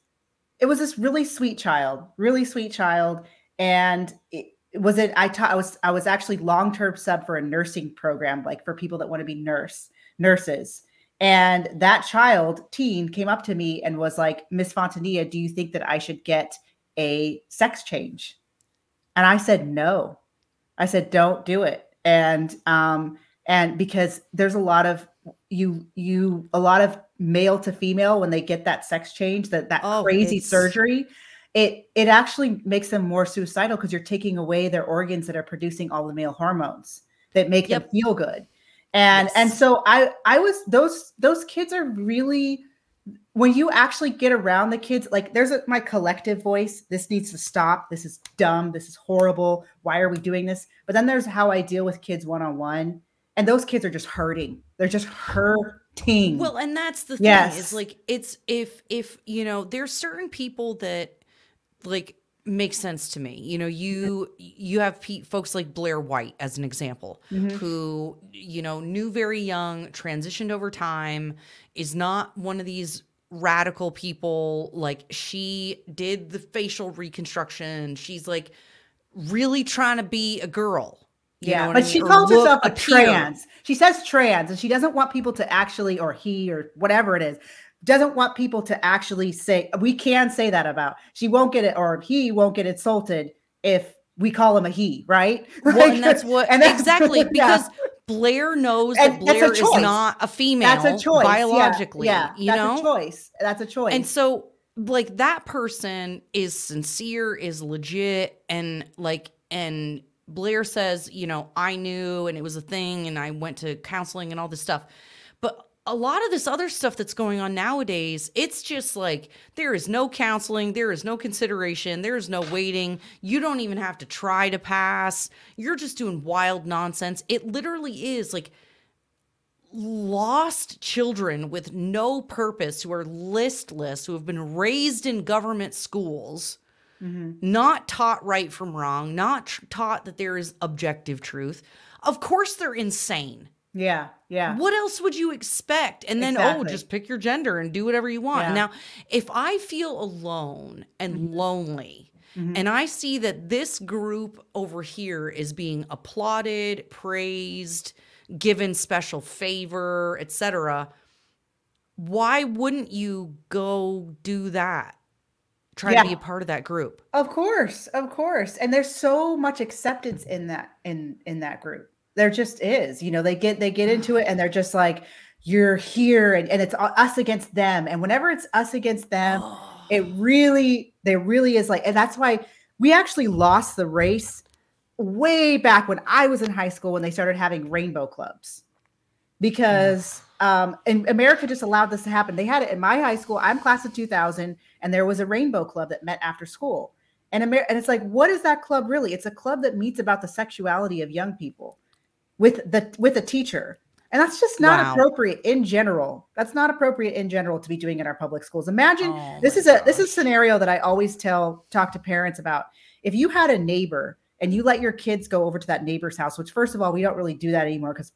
it was this really sweet child, really sweet child. And it, was it, I taught, I was, I was actually long-term sub for a nursing program, like for people that want to be nurse nurses. And that child, teen, came up to me and was like, Miss Fontanilla, do you think that I should get a sex change? And I said, no. I said, don't do it. And um, and because there's a lot of you you a lot of male to female when they get that sex change that that oh, crazy surgery it it actually makes them more suicidal because you're taking away their organs that are producing all the male hormones that make yep. them feel good and yes. and so i i was those those kids are really when you actually get around the kids like there's a, my collective voice this needs to stop this is dumb this is horrible why are we doing this but then there's how i deal with kids one-on-one and those kids are just hurting. They're just hurting. Well, and that's the thing yes. is like it's if if you know there's certain people that like make sense to me. You know, you you have pe- folks like Blair White as an example, mm-hmm. who you know knew very young, transitioned over time, is not one of these radical people. Like she did the facial reconstruction. She's like really trying to be a girl yeah, but I mean? she calls herself a trans. She says trans, and she doesn't want people to actually, or he, or whatever it is, doesn't want people to actually say. We can say that about. She won't get it, or he won't get insulted if we call him a he, right? Well, and that's what and that's, exactly because yeah. Blair knows and that Blair is not a female. That's a choice biologically. Yeah, yeah. you that's know, a choice. That's a choice. And so, like that person is sincere, is legit, and like and Blair says, you know, I knew and it was a thing and I went to counseling and all this stuff. But a lot of this other stuff that's going on nowadays, it's just like there is no counseling, there is no consideration, there is no waiting. You don't even have to try to pass. You're just doing wild nonsense. It literally is like lost children with no purpose who are listless, who have been raised in government schools mm-hmm. not taught right from wrong, not tr- taught that there is objective truth. Of course, they're insane. Yeah, yeah. What else would you expect? And then, oh, exactly. oh, just pick your gender and do whatever you want. Yeah. Now, if I feel alone and mm-hmm. lonely, mm-hmm. and I see that this group over here is being applauded, praised, given special favor, etc., why wouldn't you go do that? Try Yeah. to be a part of that group. Of course, of course. And there's so much acceptance in that in in that group. There just is. You know, they get they get into it and they're just like you're here and, and it's us against them. And whenever it's us against them, it really there really is like and that's why we actually lost the race way back when I was in high school when they started having rainbow clubs. Mm. Because um and America just allowed this to happen. They had it in my high school. I'm class of 2000 and there was a rainbow club that met after school. And Amer- and it's like what is that club really? It's a club that meets about the sexuality of young people with the with a teacher. And that's just not Wow. appropriate in general. That's not appropriate in general to be doing in our public schools. Imagine Oh this is a this is a scenario that I always tell talk to parents about. If you had a neighbor and you let your kids go over to that neighbor's house, which first of all we don't really do that anymore because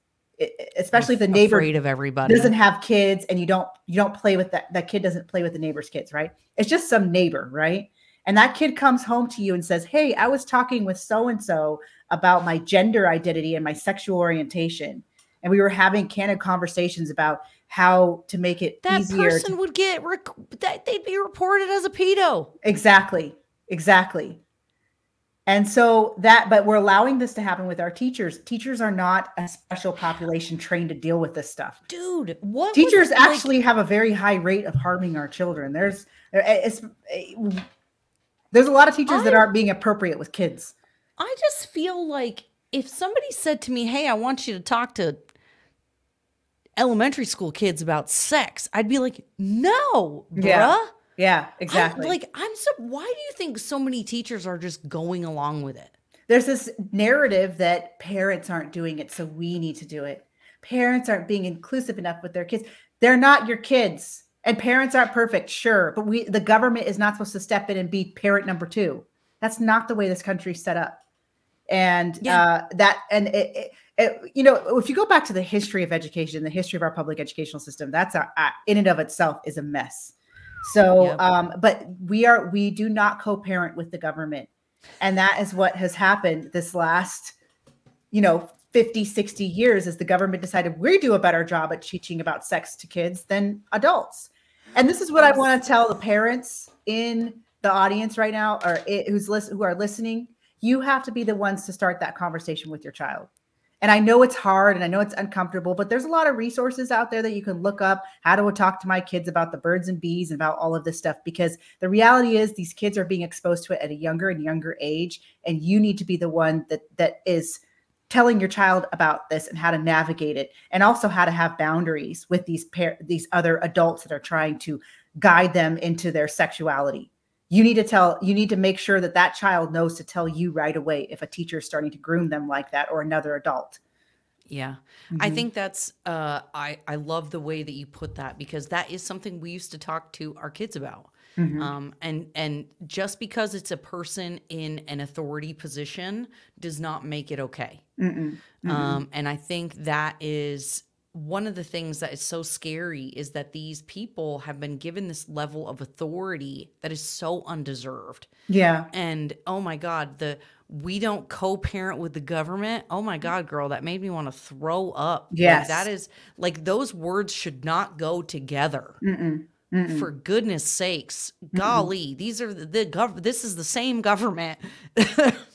especially if the neighbor of everybody. doesn't have kids and you don't you don't play with that that kid doesn't play with the neighbor's kids, right? It's just some neighbor, right? And that kid comes home to you and says, "Hey, I was talking with so and so about my gender identity and my sexual orientation." And we were having candid conversations about how to make it that easier to person would get rec- that they'd be reported as a pedo. Exactly. Exactly. And so that, but we're allowing this to happen with our teachers. Teachers are not a special population trained to deal with this stuff. Dude, what was Teachers like- actually have a very high rate of harming our children. There's, eh, it's, eh, there's a lot of teachers that aren't being appropriate with kids. I just feel like if somebody said to me, "Hey, I want you to talk to elementary school kids about sex," I'd be like, "No, bruh." Yeah, Yeah, I- exactly. like, I'm so. Why do you think so many teachers are just going along with it? there's this narrative that parents aren't doing it, so we need to do it. Parents aren't being inclusive enough with their kids. They're not your kids, and parents aren't perfect, sure, but we the government is not supposed to step in and be parent number two. That's not the way this country's set up. And Yeah. uh, that and it, it, it, you know, if you go back to the history of education, the history of our public educational system, that's a, a- in and of itself is a mess. So, Yep. um, but we are we do not co-parent with the government. And that is what has happened this last you know 50 60 years as the government decided we do a better job at teaching about sex to kids than adults. And this is what i want to tell the parents in the audience right now or it, who's listen, who are listening. You have to be the ones to start that conversation with your child and i know it's hard and i know it's uncomfortable but there's a lot of resources out there that you can look up how to talk to my kids about the birds and bees and about all of this stuff because the reality is these kids are being exposed to it at a younger and younger age and you need to be the one that that is telling your child about this and how to navigate it and also how to have boundaries with these pair these other adults that are trying to guide them into their sexuality you need to tell you need to make sure that that child knows to tell you right away if a teacher is starting to groom them like that or another adult Yeah. I Mhm. think that's uh I I love the way that you put that because that is something we used to talk to our kids about. Mhm. Um and and just because it's a person in an authority position does not make it okay. Mm-mm. Um and I think that is one of the things that is so scary is that these people have been given this level of authority that is so undeserved. yeah And oh my God, the we don't co-parent with the government. Oh my God, girl, that made me want to throw up. Like, Yes. that is like those words should not go together. Mm-mm. Mm-mm. For goodness sakes, golly, these are the, the gov. This is the same government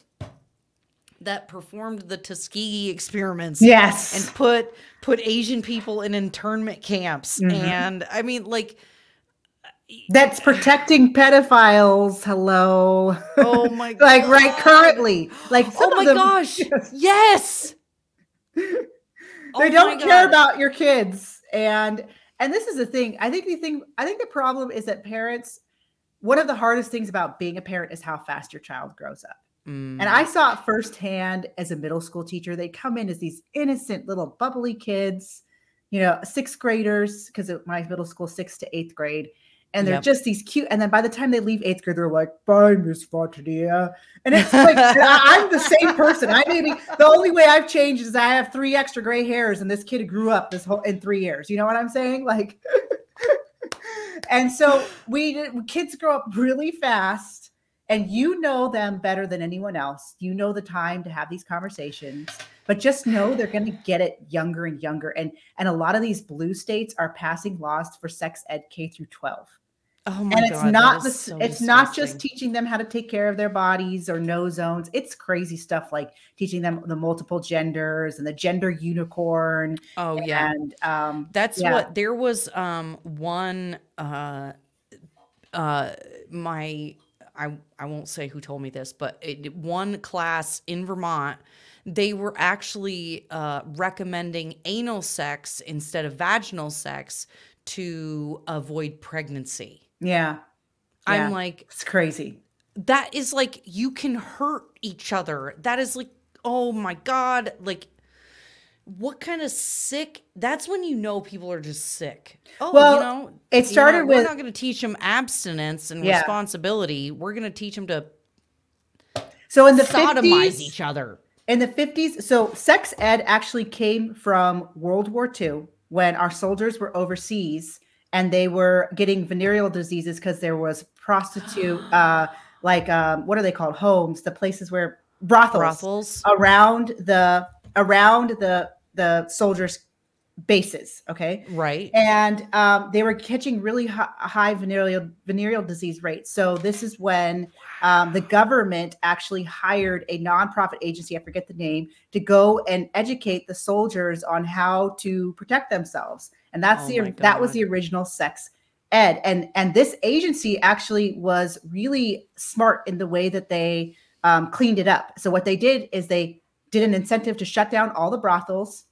that performed the Tuskegee experiments yes and put put Asian people in internment camps. Mhm. And I mean, like, that's protecting pedophiles hello oh my god, like right currently like some oh my them gosh, Yes. yes. they Oh don't care God. about your kids and and this is the thing i think the thing i think the problem is that parents one of the hardest things about being a parent is how fast your child grows up Mm. and i saw it firsthand as a middle school teacher they come in as these innocent little bubbly kids you know sixth graders because my middle school sixth to eighth grade and they're Yep. just these cute and then by the time they leave eighth grade they're like bye miss Fontanilla. and it's like and I- i'm the same person i maybe the only way i've changed is i have three extra gray hairs and this kid grew up this whole in three years you know what i'm saying like and so we did- kids grow up really fast and you know them better than anyone else you know the time to have these conversations but just know they're going to get it younger and younger. And and a lot of these blue states are passing laws for sex ed K through 12. Oh my god. and it's God, not the so it's not just teaching them how to take care of their bodies or no zones. It's crazy stuff like teaching them the multiple genders and the gender unicorn Oh yeah. and um That's Yeah. what there was um one uh uh my I I won't say who told me this, but it, one class in Vermont they were actually uh recommending anal sex instead of vaginal sex to avoid pregnancy. yeah. I'm Yeah. like It's crazy. that is like you can hurt each other. That is like oh my god, like what kind of sick? That's when you know people are just sick. Oh, Well, you know, it you know, started we're not going to teach them abstinence and Yeah. responsibility. We're going to teach them to So in the sodomize 50s, each other. in the 50s, so sex ed actually came from World War II when our soldiers were overseas and they were getting venereal diseases because there was prostitute uh like um what are they called homes the places where brothels, Brothels. around the around the the soldiers bases okay Right. and um, they were catching really hi- high venereal venereal disease rates. So this is when um, the government actually hired a nonprofit agency, I forget the name, to go and educate the soldiers on how to protect themselves. And that's Oh the that was the original sex ed. And and this agency actually was really smart in the way that they um, cleaned it up. So what they did is they did an incentive to shut down all the brothels.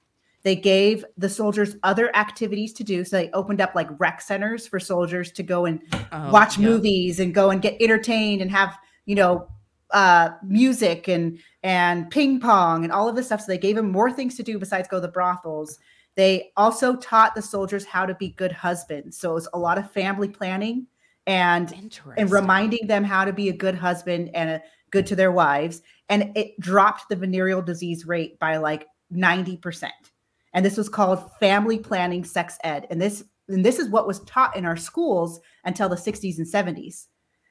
They gave the soldiers other activities to do. So they opened up like rec centers for soldiers to go and Oh, watch yeah. movies and go and get entertained and have, you know, uh music and and ping pong and all of this stuff. So they gave them more things to do besides go to the brothels. They also taught the soldiers how to be good husbands. So it was a lot of family planning and and reminding them how to be a good husband and a good to their wives. And it dropped the venereal disease rate by like 90%. And this was called family planning sex ed. And this and this is what was taught in our schools until the 60s and 70s.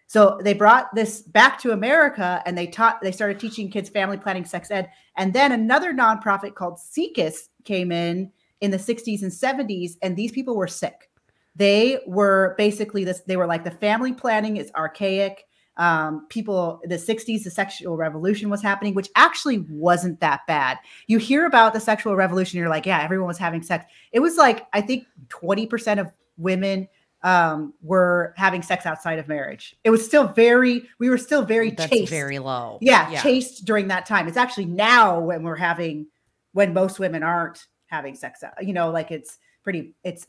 So they brought this back to America and they taught they started teaching kids family planning sex ed. And then another nonprofit called SIECUS came in in the 60s and 70s and these people were sick they were basically this they were like the family planning is archaic um, people the 60s the sexual revolution was happening which actually wasn't that bad you hear about the sexual revolution you're like yeah everyone was having sex it was like i think 20% of women um, were having sex outside of marriage it was still very we were still very That's chaste very low. yeah, chaste during that time. It's actually now when we're having when most women aren't having sex. uh, You know, like it's pretty. It's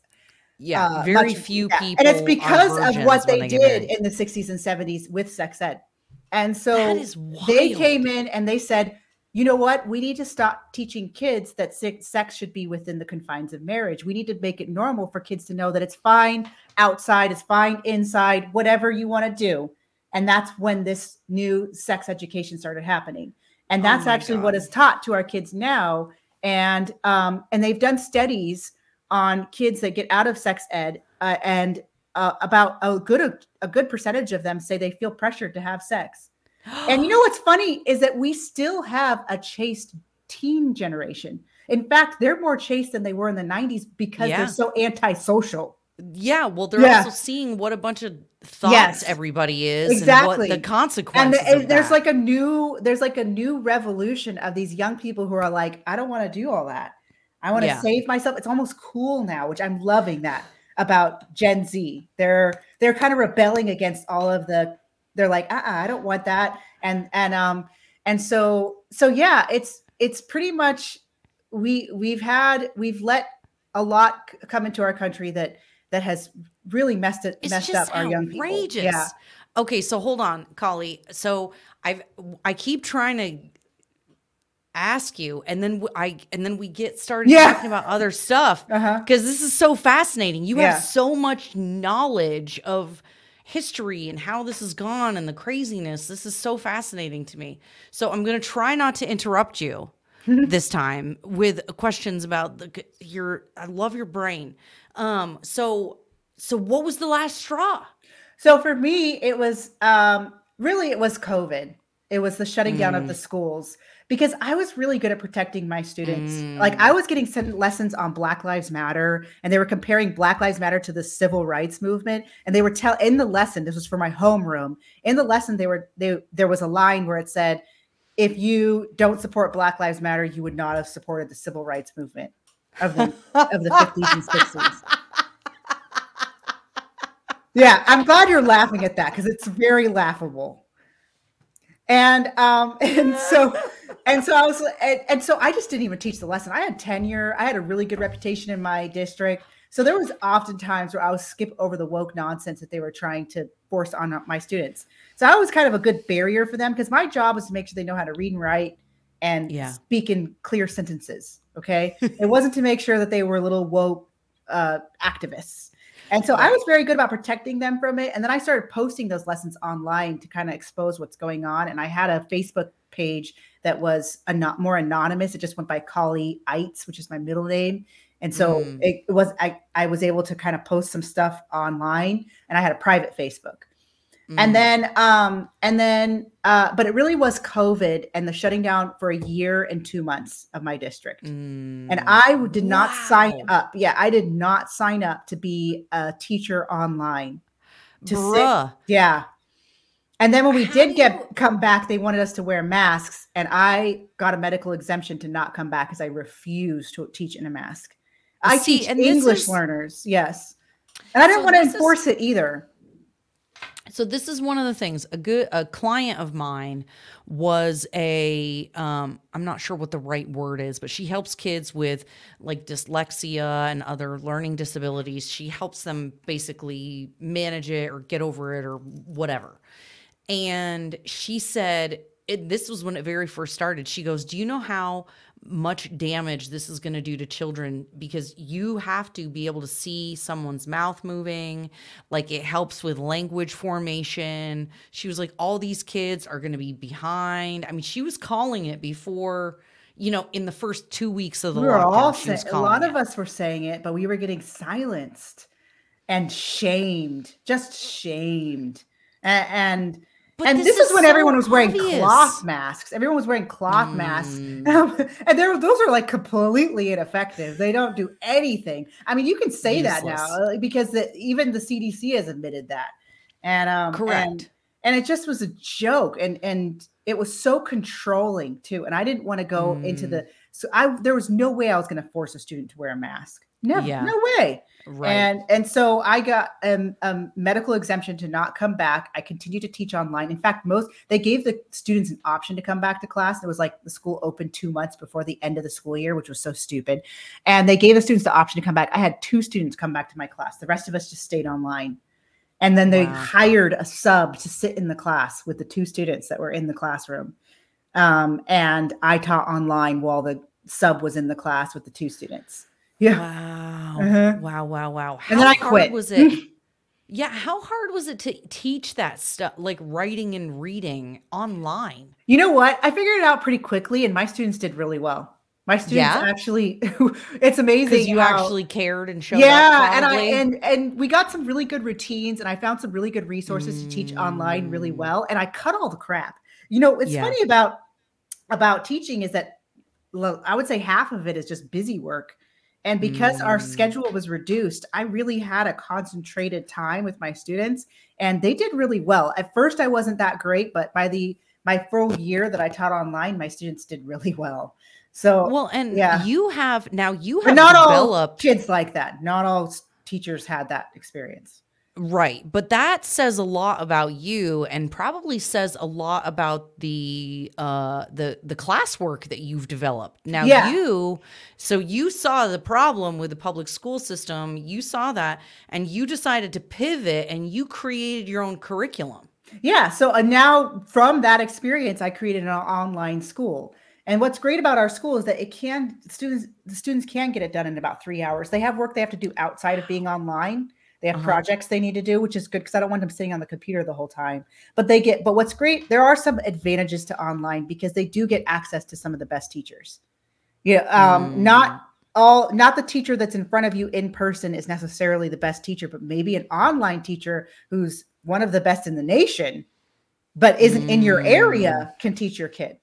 Yeah. uh, very much- few yeah. people. and it's because of what when they did in the 60s and 70s with sex ed. And so that is wild. they came in and they said, you know what? We need to stop teaching kids that se- sex should be within the confines of marriage. We need to make it normal for kids to know that it's fine outside, it's fine inside, whatever you want to do. And that's when this new sex education started happening. And Oh that's my actually what God. is taught to our kids now. And um, and they've done studies on kids that get out of sex ed, uh, and uh, about a good a good percentage of them say they feel pressured to have sex. And you know what's funny is that we still have a chaste teen generation. In fact, they're more chaste than they were in the 90s because Yeah. they're so antisocial. Yeah, well, they're Yeah. also seeing what a bunch of thoughts Yes. everybody is, and Exactly. what the And, the- and of there's that. like a new there's like a new revolution of these young people who are like, I don't want to do all that. I want to Yeah. save myself. It's almost cool now, which I'm loving that about Gen Z. They're they're kind of rebelling against all of the they're like, uh-uh, I don't want that. And and um and so so yeah, it's it's pretty much we we've had we've let a lot come into our country that that has really messed it it's messed just up our young people. outrageous. Yeah. Okay, so hold on, Kali. So I've I keep trying to ask you, and then I and then we get started Yeah. talking about other stuff Uh-huh. because this is so fascinating. You Yeah. have so much knowledge of history and how this has gone and the craziness. This is so fascinating to me. So I'm going to try not to interrupt you this time with questions about the your I love your brain. Um so so what was the last straw? So for me, it was um, really it was COVID. It was the shutting down of the Mm. schools because I was really good at protecting my students. Like Mm. I was getting sent lessons on Black Lives Matter, and they were comparing Black Lives Matter to the civil rights movement. And they were tell in the lesson, this was for my homeroom. In the lesson, they were they there was a line where it said, "If you don't support Black Lives Matter, you would not have supported the civil rights movement of the of the 50s and 60s." Yeah, I'm glad you're laughing at that because it's very laughable. And um and so and so I was and, and so I just didn't even teach the lesson. I had tenure. I had a really good reputation in my district. So there was often times where I would skip over the woke nonsense that they were trying to force on my students. So I was kind of a good barrier for them because my job was to make sure they know how to read and write and Yeah. speak in clear sentences. Okay. it wasn't to make sure that they were little woke uh, activists. And so I was very good about protecting them from it. And then I started posting those lessons online to kind of expose what's going on. And I had a Facebook page that was a not more anonymous. It just went by Kali Eitz, which is my middle name. And so Mm. it was I I was able to kind of post some stuff online and I had a private Facebook. Mm. And then um and then uh but it really was COVID and the shutting down for a year and 2 months of my district. And I did not sign up. Yeah, I did not sign up to be a teacher online. to sit- Yeah. And then when we How did get you- come back, they wanted us to wear masks, and I got a medical exemption to not come back because I refused to teach in a mask. I See, teach English is- learners, yes, and I didn't So want to this is- enforce it either. So this is one of the things. A good a client of mine was a um I'm not sure what the right word is, but she helps kids with like dyslexia and other learning disabilities. She helps them basically manage it or get over it or whatever. And she said it, this was when it very first started. She goes, "Do you know how much damage this is going to do to children because you have to be able to see someone's mouth moving like it helps with language formation she was like all these kids are going to be behind i mean she was calling it before you know in the first two weeks of the we were lockdown all saying, a lot it. of us were saying it, but we were getting silenced and shamed, just shamed, A- and. But and this, is, when so everyone was wearing obvious. cloth masks. Everyone was wearing cloth masks. Mm. Um, and there, those are like completely ineffective. They don't do anything. I mean, you can say that now uh, because the, even the CDC has admitted that. And um, correct And, and it just was a joke, and and it was so controlling too. And I didn't want to go into Mm. the. So I there was no way I was going to force a student to wear a mask. No, Yeah. no way. right And and so I got um, um medical exemption to not come back. I continued to teach online. In fact, most they gave the students an option to come back to class. It was like the school opened two months before the end of the school year, which was so stupid. And they gave the students the option to come back. I had two students come back to my class. The rest of us just stayed online. And then they Wow. hired a sub to sit in the class with the two students that were in the classroom. Um, and I taught online while the sub was in the class with the two students. Yeah. wow Uh-huh. wow wow wow And then I quit. was it yeah how hard was it to teach that stuff like writing and reading online You know what? I figured it out pretty quickly, and my students did really well. My students Yeah? actually, it's amazing. you how- actually cared and showed up. yeah, and I and and we got some really good routines, and I found some really good resources to teach online really Mm. well, and I cut all the crap. You know, what's Yeah. funny about about teaching is that I would say half of it is just busy work. And because our Mm. schedule was reduced, I really had a concentrated time with my students and they did really well. At first I wasn't that great, but by the my full year that I taught online, my students did really well. So well and yeah. you have now you but have not all kids like that. Not all teachers had that experience. Right. But that says a lot about you and probably says a lot about the uh the the classwork that you've developed. Now Yeah. you so you saw the problem with the public school system, you saw that and you decided to pivot and you created your own curriculum. Yeah. So uh, now from that experience, I created an online school. And what's great about our school is that it can students the students can get it done in about three hours. They have work they have to do outside of being online. They have Uh-huh. projects they need to do, which is good because I don't want them sitting on the computer the whole time. But they get, but what's great, there are some advantages to online because they do get access to some of the best teachers. Yeah. Um, Mm. not all not the teacher that's in front of you in person is necessarily the best teacher, but maybe an online teacher who's one of the best in the nation but isn't in your area can teach your kid.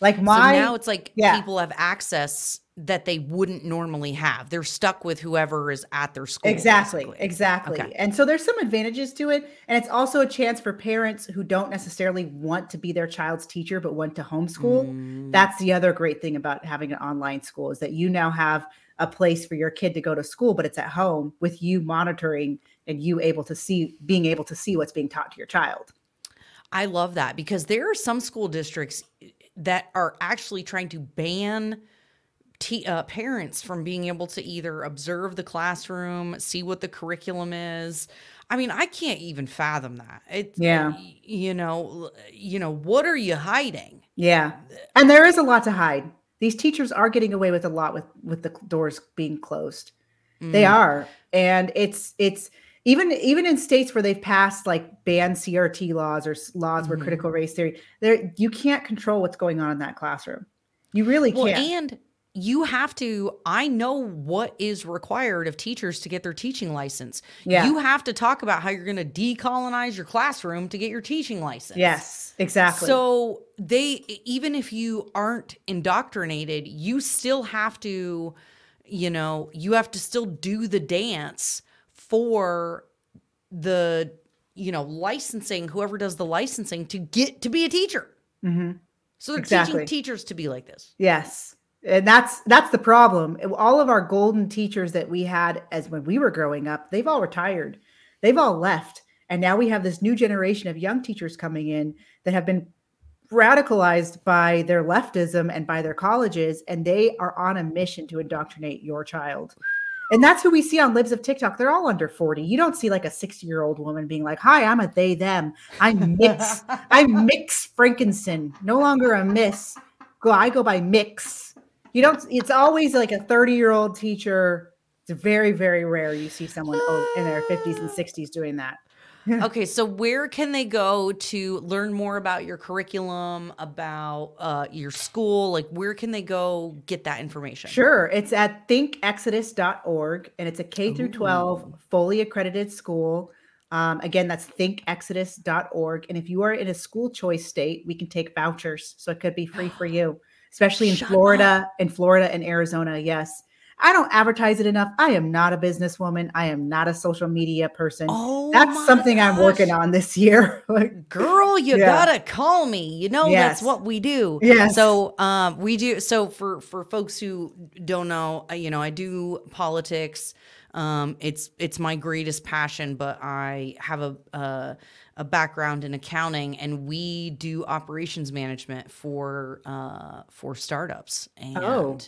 Like my so now it's like yeah. people have access that they wouldn't normally have. They're stuck with whoever is at their school. Exactly. basically. Exactly. Okay. And so there's some advantages to it. And it's also a chance for parents who don't necessarily want to be their child's teacher, but want to homeschool. Mm. That's the other great thing about having an online school is that you now have a place for your kid to go to school, but it's at home with you monitoring and you able to see, being able to see what's being taught to your child. I love that because there are some school districts that are actually trying to ban te- uh, parents from being able to either observe the classroom, see what the curriculum is. I mean, I can't even fathom that. It, Yeah. you know, you know, what are you hiding? Yeah. And there is a lot to hide. These teachers are getting away with a lot with with the doors being closed. They Mm. are. And it's it's even even in states where they've passed like ban CRT laws or laws where Mhm. critical race theory, there you can't control what's going on in that classroom. You really Well, can't. and you have to. I know what is required of teachers to get their teaching license. Yeah. You have to talk about how you're going to decolonize your classroom to get your teaching license. yes, exactly. So they even if you aren't indoctrinated, you still have to, you know, you have to still do the dance for the, you know, licensing, whoever does the licensing to get to be a teacher. Mhm. So they're Exactly. teaching teachers to be like this. Yes. And that's that's the problem. All of our golden teachers that we had as when we were growing up, they've all retired. They've all left. And now we have this new generation of young teachers coming in that have been radicalized by their leftism and by their colleges and they are on a mission to indoctrinate your child. And that's who we see on libs of TikTok. They're all under 40. You don't see like a 60-year-old woman being like, "Hi, I'm a they them. I'm mix. I'm Mix Frankenson. No longer a miss. Go I go by Mix." You don't it's always like a 30-year-old teacher. It's very very rare you see someone oh, in their 50s and 60s doing that. Okay, so where can they go to learn more about your curriculum, about uh, your school? Like, where can they go get that information? Sure. It's at thinkexodus.org and it's a K through 12 fully accredited school. Um, again, that's thinkexodus.org. And if you are in a school choice state, we can take vouchers. So it could be free for you, especially in Shut Florida, in Florida and Arizona. Yes. I don't advertise it enough. I am not a businesswoman. I am not a social media person. Oh, That's something I'm working on this year. Like, Girl, you Yeah. gotta call me. You know Yes. that's what we do. Yeah. So um, we do. So for for folks who don't know, uh, you know, I do politics. Um, it's it's my greatest passion, but I have a uh, a background in accounting, and we do operations management for uh, for startups. And Oh.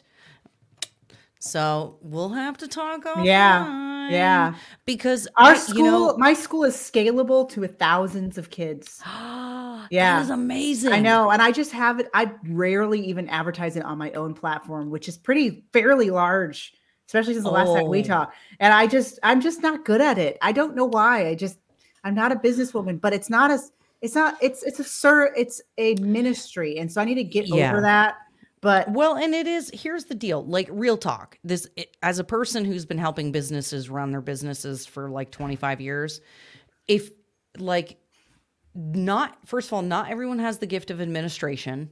So we'll have to talk. On Yeah, yeah. because Our I- school, you know, my school is scalable to thousands of kids. yeah, Yeah. that is amazing. I know. And I just have it. I rarely even advertise it on my own platform, which is pretty fairly large, especially since the last time we Oh. talked. And I just, I'm just not good at it. I don't know why. I just, I'm not a businesswoman, but it's not as, it's not, it's, it's a sir, it's a ministry. And so I need to get Yeah. over that. But Well, and it is. Here's the deal. Like real talk. This it, as a person who's been helping businesses run their businesses for like 25 years, if like not first of all, not everyone has the gift of administration,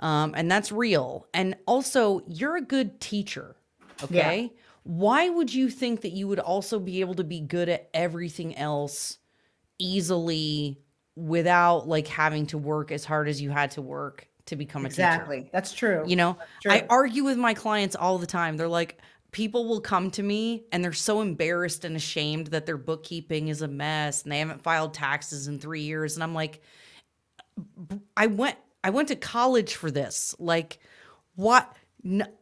um, and that's real. And also, you're a good teacher. Okay. Why would you think that you would also be able to be good at everything else easily without like having to work as hard as you had to work to become a teacher? exactly. That's true. You know, True. I argue with my clients all the time. They're like, people will come to me and they're so embarrassed and ashamed that their bookkeeping is a mess and they haven't filed taxes in three years. And I'm like, I went, I went to college for this. Like, what?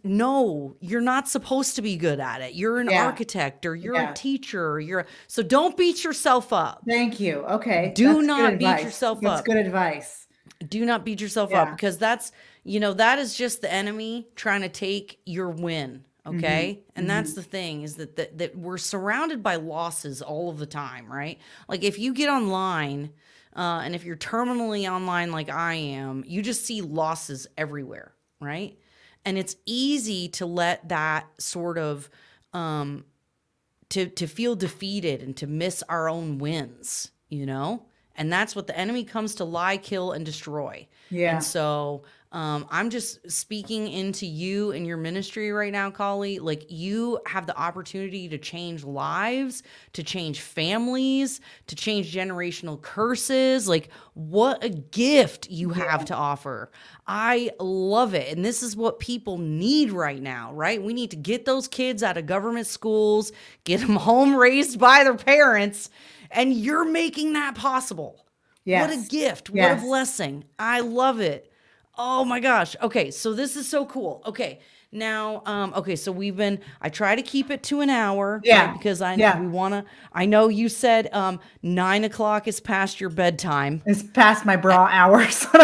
No, you're not supposed to be good at it. You're an Yeah. architect or you're Yeah. a teacher. Or you're a, so don't beat yourself up. Thank you. Okay. Do That's not beat advice. yourself That's up. That's good advice. Do not beat yourself Yeah. up because that's you know that is just the enemy trying to take your win okay? And that's the thing is that, that that we're surrounded by losses all of the time right? Like if you get online uh, and if you're terminally online like i am you just see losses everywhere right? And it's easy to let that sort of um to to feel defeated and to miss our own wins you know And that's what the enemy comes to lie, kill, and destroy. Yeah. And so um, I'm just speaking into you and your ministry right now, Kali. Like you have the opportunity to change lives, to change families, to change generational curses. Like what a gift you have to offer. I love it. And this is what people need right now, right? We need to get those kids out of government schools, get them home raised by their parents, and you're making that possible. Yes. What a gift. What a blessing. I love it. Oh my gosh. Okay, so this is so cool. Okay. Now, um, okay, so we've been I try to keep it to an hour. Yeah. right, because I Yeah. we wanna I know you said um nine o'clock is past your bedtime. It's past my bra hours.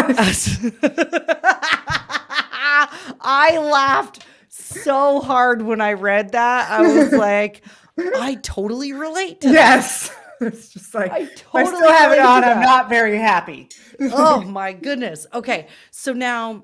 I laughed so hard when I read that. I was like, I totally relate to that. It's just like I if I totally still have it on. I'm not very happy. oh my goodness. Okay. So now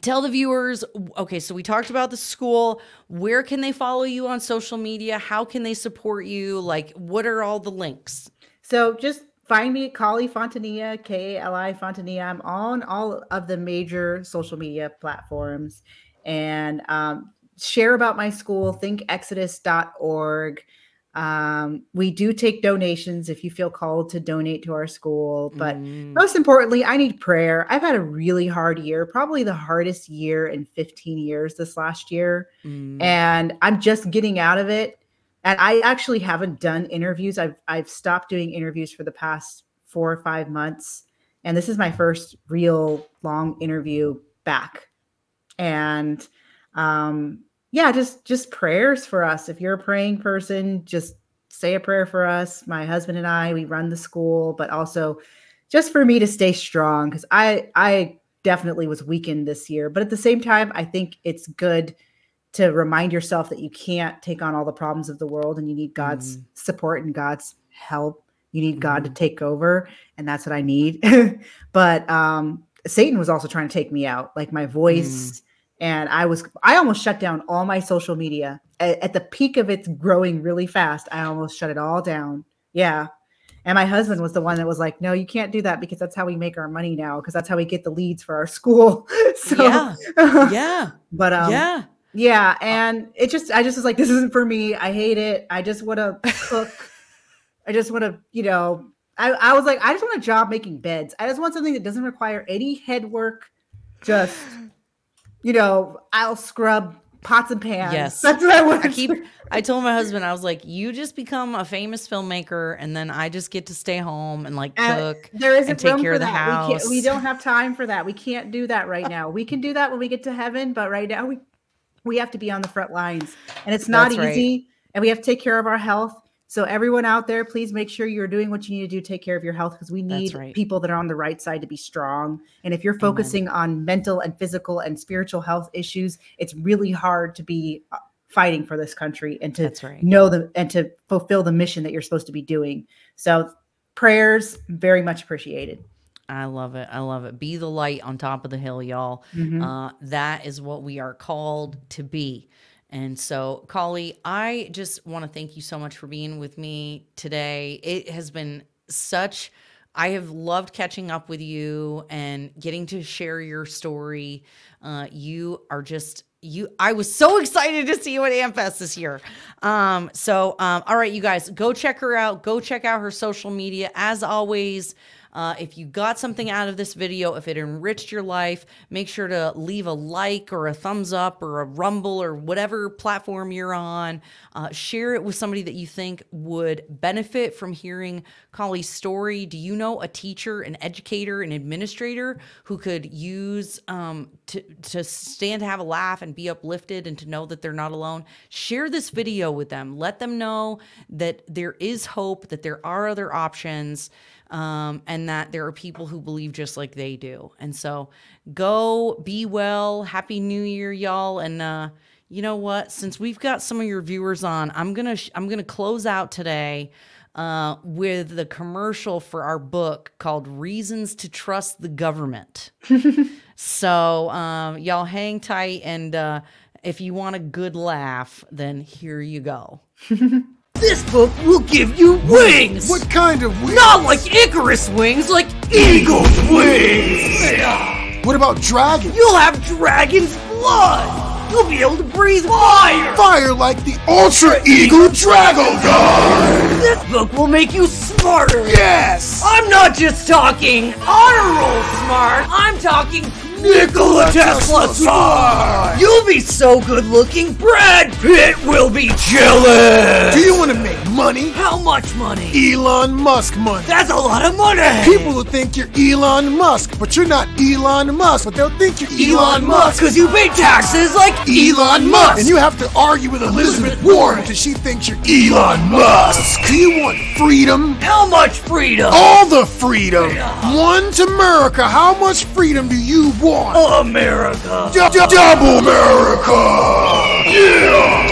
tell the viewers okay, so we talked about the school. Where can they follow you on social media? How can they support you? Like, what are all the links? So just find me at Kali Fontanilla, K A L I Fontanilla. I'm on all of the major social media platforms and um, share about my school, thinkexodus.org. Um, we do take donations if you feel called to donate to our school, but Mm, most importantly, I need prayer. I've had a really hard year, probably the hardest year in 15 years this last year mm, and I'm just getting out of it. And I actually haven't done interviews. I've I've stopped doing interviews for the past four or five months, and this is my first real long interview back. And um, yeah, just just prayers for us. If you're a praying person, just say a prayer for us. My husband and I, we run the school, but also just for me to stay strong because I I definitely was weakened this year. But at the same time, I think it's good to remind yourself that you can't take on all the problems of the world and you need God's Mhm. support and God's help. You need God to Mhm. take over, and that's what I need. but um, Satan was also trying to take me out, like my voice. And I was, I almost shut down all my social media at, at the peak of its growing really fast. I almost shut it all down. Yeah. And my husband was the one that was like, no, you can't do that because that's how we make our money now, because that's how we get the leads for our school. so, Yeah. yeah. but um, yeah. yeah, and it just I just was like, this isn't for me. I hate it. I just want to cook. I just want to, you know, I, I was like, I just want a job making beds. I just want something that doesn't require any head work. Just, you know, I'll scrub pots and pans. Yes. That's what I want. I keep I told my husband, I was like, you just become a famous filmmaker and then I just get to stay home and like And cook. there isn't and take room care for of the that. We, we don't have time for that. We can't do that right now. We can do that when we get to heaven, but right now we we have to be on the front lines, and it's not That's right. easy. And we have to take care of our health. So everyone out there, please make sure you're doing what you need to do to take care of your health because we need right. people that are on the right side to be strong. And if you're focusing on mental and physical and spiritual health issues, it's really hard to be uh, fighting for this country and to right. know the and to fulfill the mission that you're supposed to be doing. So prayers very much appreciated. I love it. I love it. Be the light on top of the hill, y'all. Mhm. Uh, that is what we are called to be. And so, Kali, I just want to thank you so much for being with me today. It has been such, I have loved catching up with you and getting to share your story. Uh, you are just, you, I was so excited to see you at AmFest this year. Um, so, um, all right, you guys, go check her out. Go check out her social media. As always, uh, if you got something out of this video, if it enriched your life, make sure to leave a like or a thumbs up or a rumble or whatever platform you're on. Uh, share it with somebody that you think would benefit from hearing Kali's story. Do you know a teacher, an educator, an administrator who could use um, to, to stand to have a laugh and be uplifted and to know that they're not alone? Share this video with them. Let them know that there is hope, that there are other options um, and that there are people who believe just like they do. And so go be well. Happy New Year, y'all. And uh, you know what? Since we've got some of your viewers on, I'm gonna sh- I'm gonna close out today uh, with the commercial for our book called "Reasons to Trust the Government." so um, y'all hang tight, and uh, if you want a good laugh, then here you go. This book will give you wings! What kind of wings? Not like Icarus wings, like eagle's wings! What about dragons? You'll have dragon's blood! You'll be able to breathe fire! Fire like the Ultra Eagle Dragodon! This book will make you smarter! Yes! I'm not just talking honor roll smart, I'm talking Nikola Tesla smart! You'll be so good looking, Brad Pitt will be jealous! Do you want to make money? How much money? Elon Musk money. That's a lot of money! People will think you're Elon Musk, but you're not Elon Musk, but they'll think you're Elon Musk, because you pay taxes like Elon Musk! And you have to argue with Elizabeth Warren because she thinks you're Elon Musk. Do you want freedom? How much freedom? All the freedom. One to America. How much freedom do you want? Oh, America! D- double America. Yeah.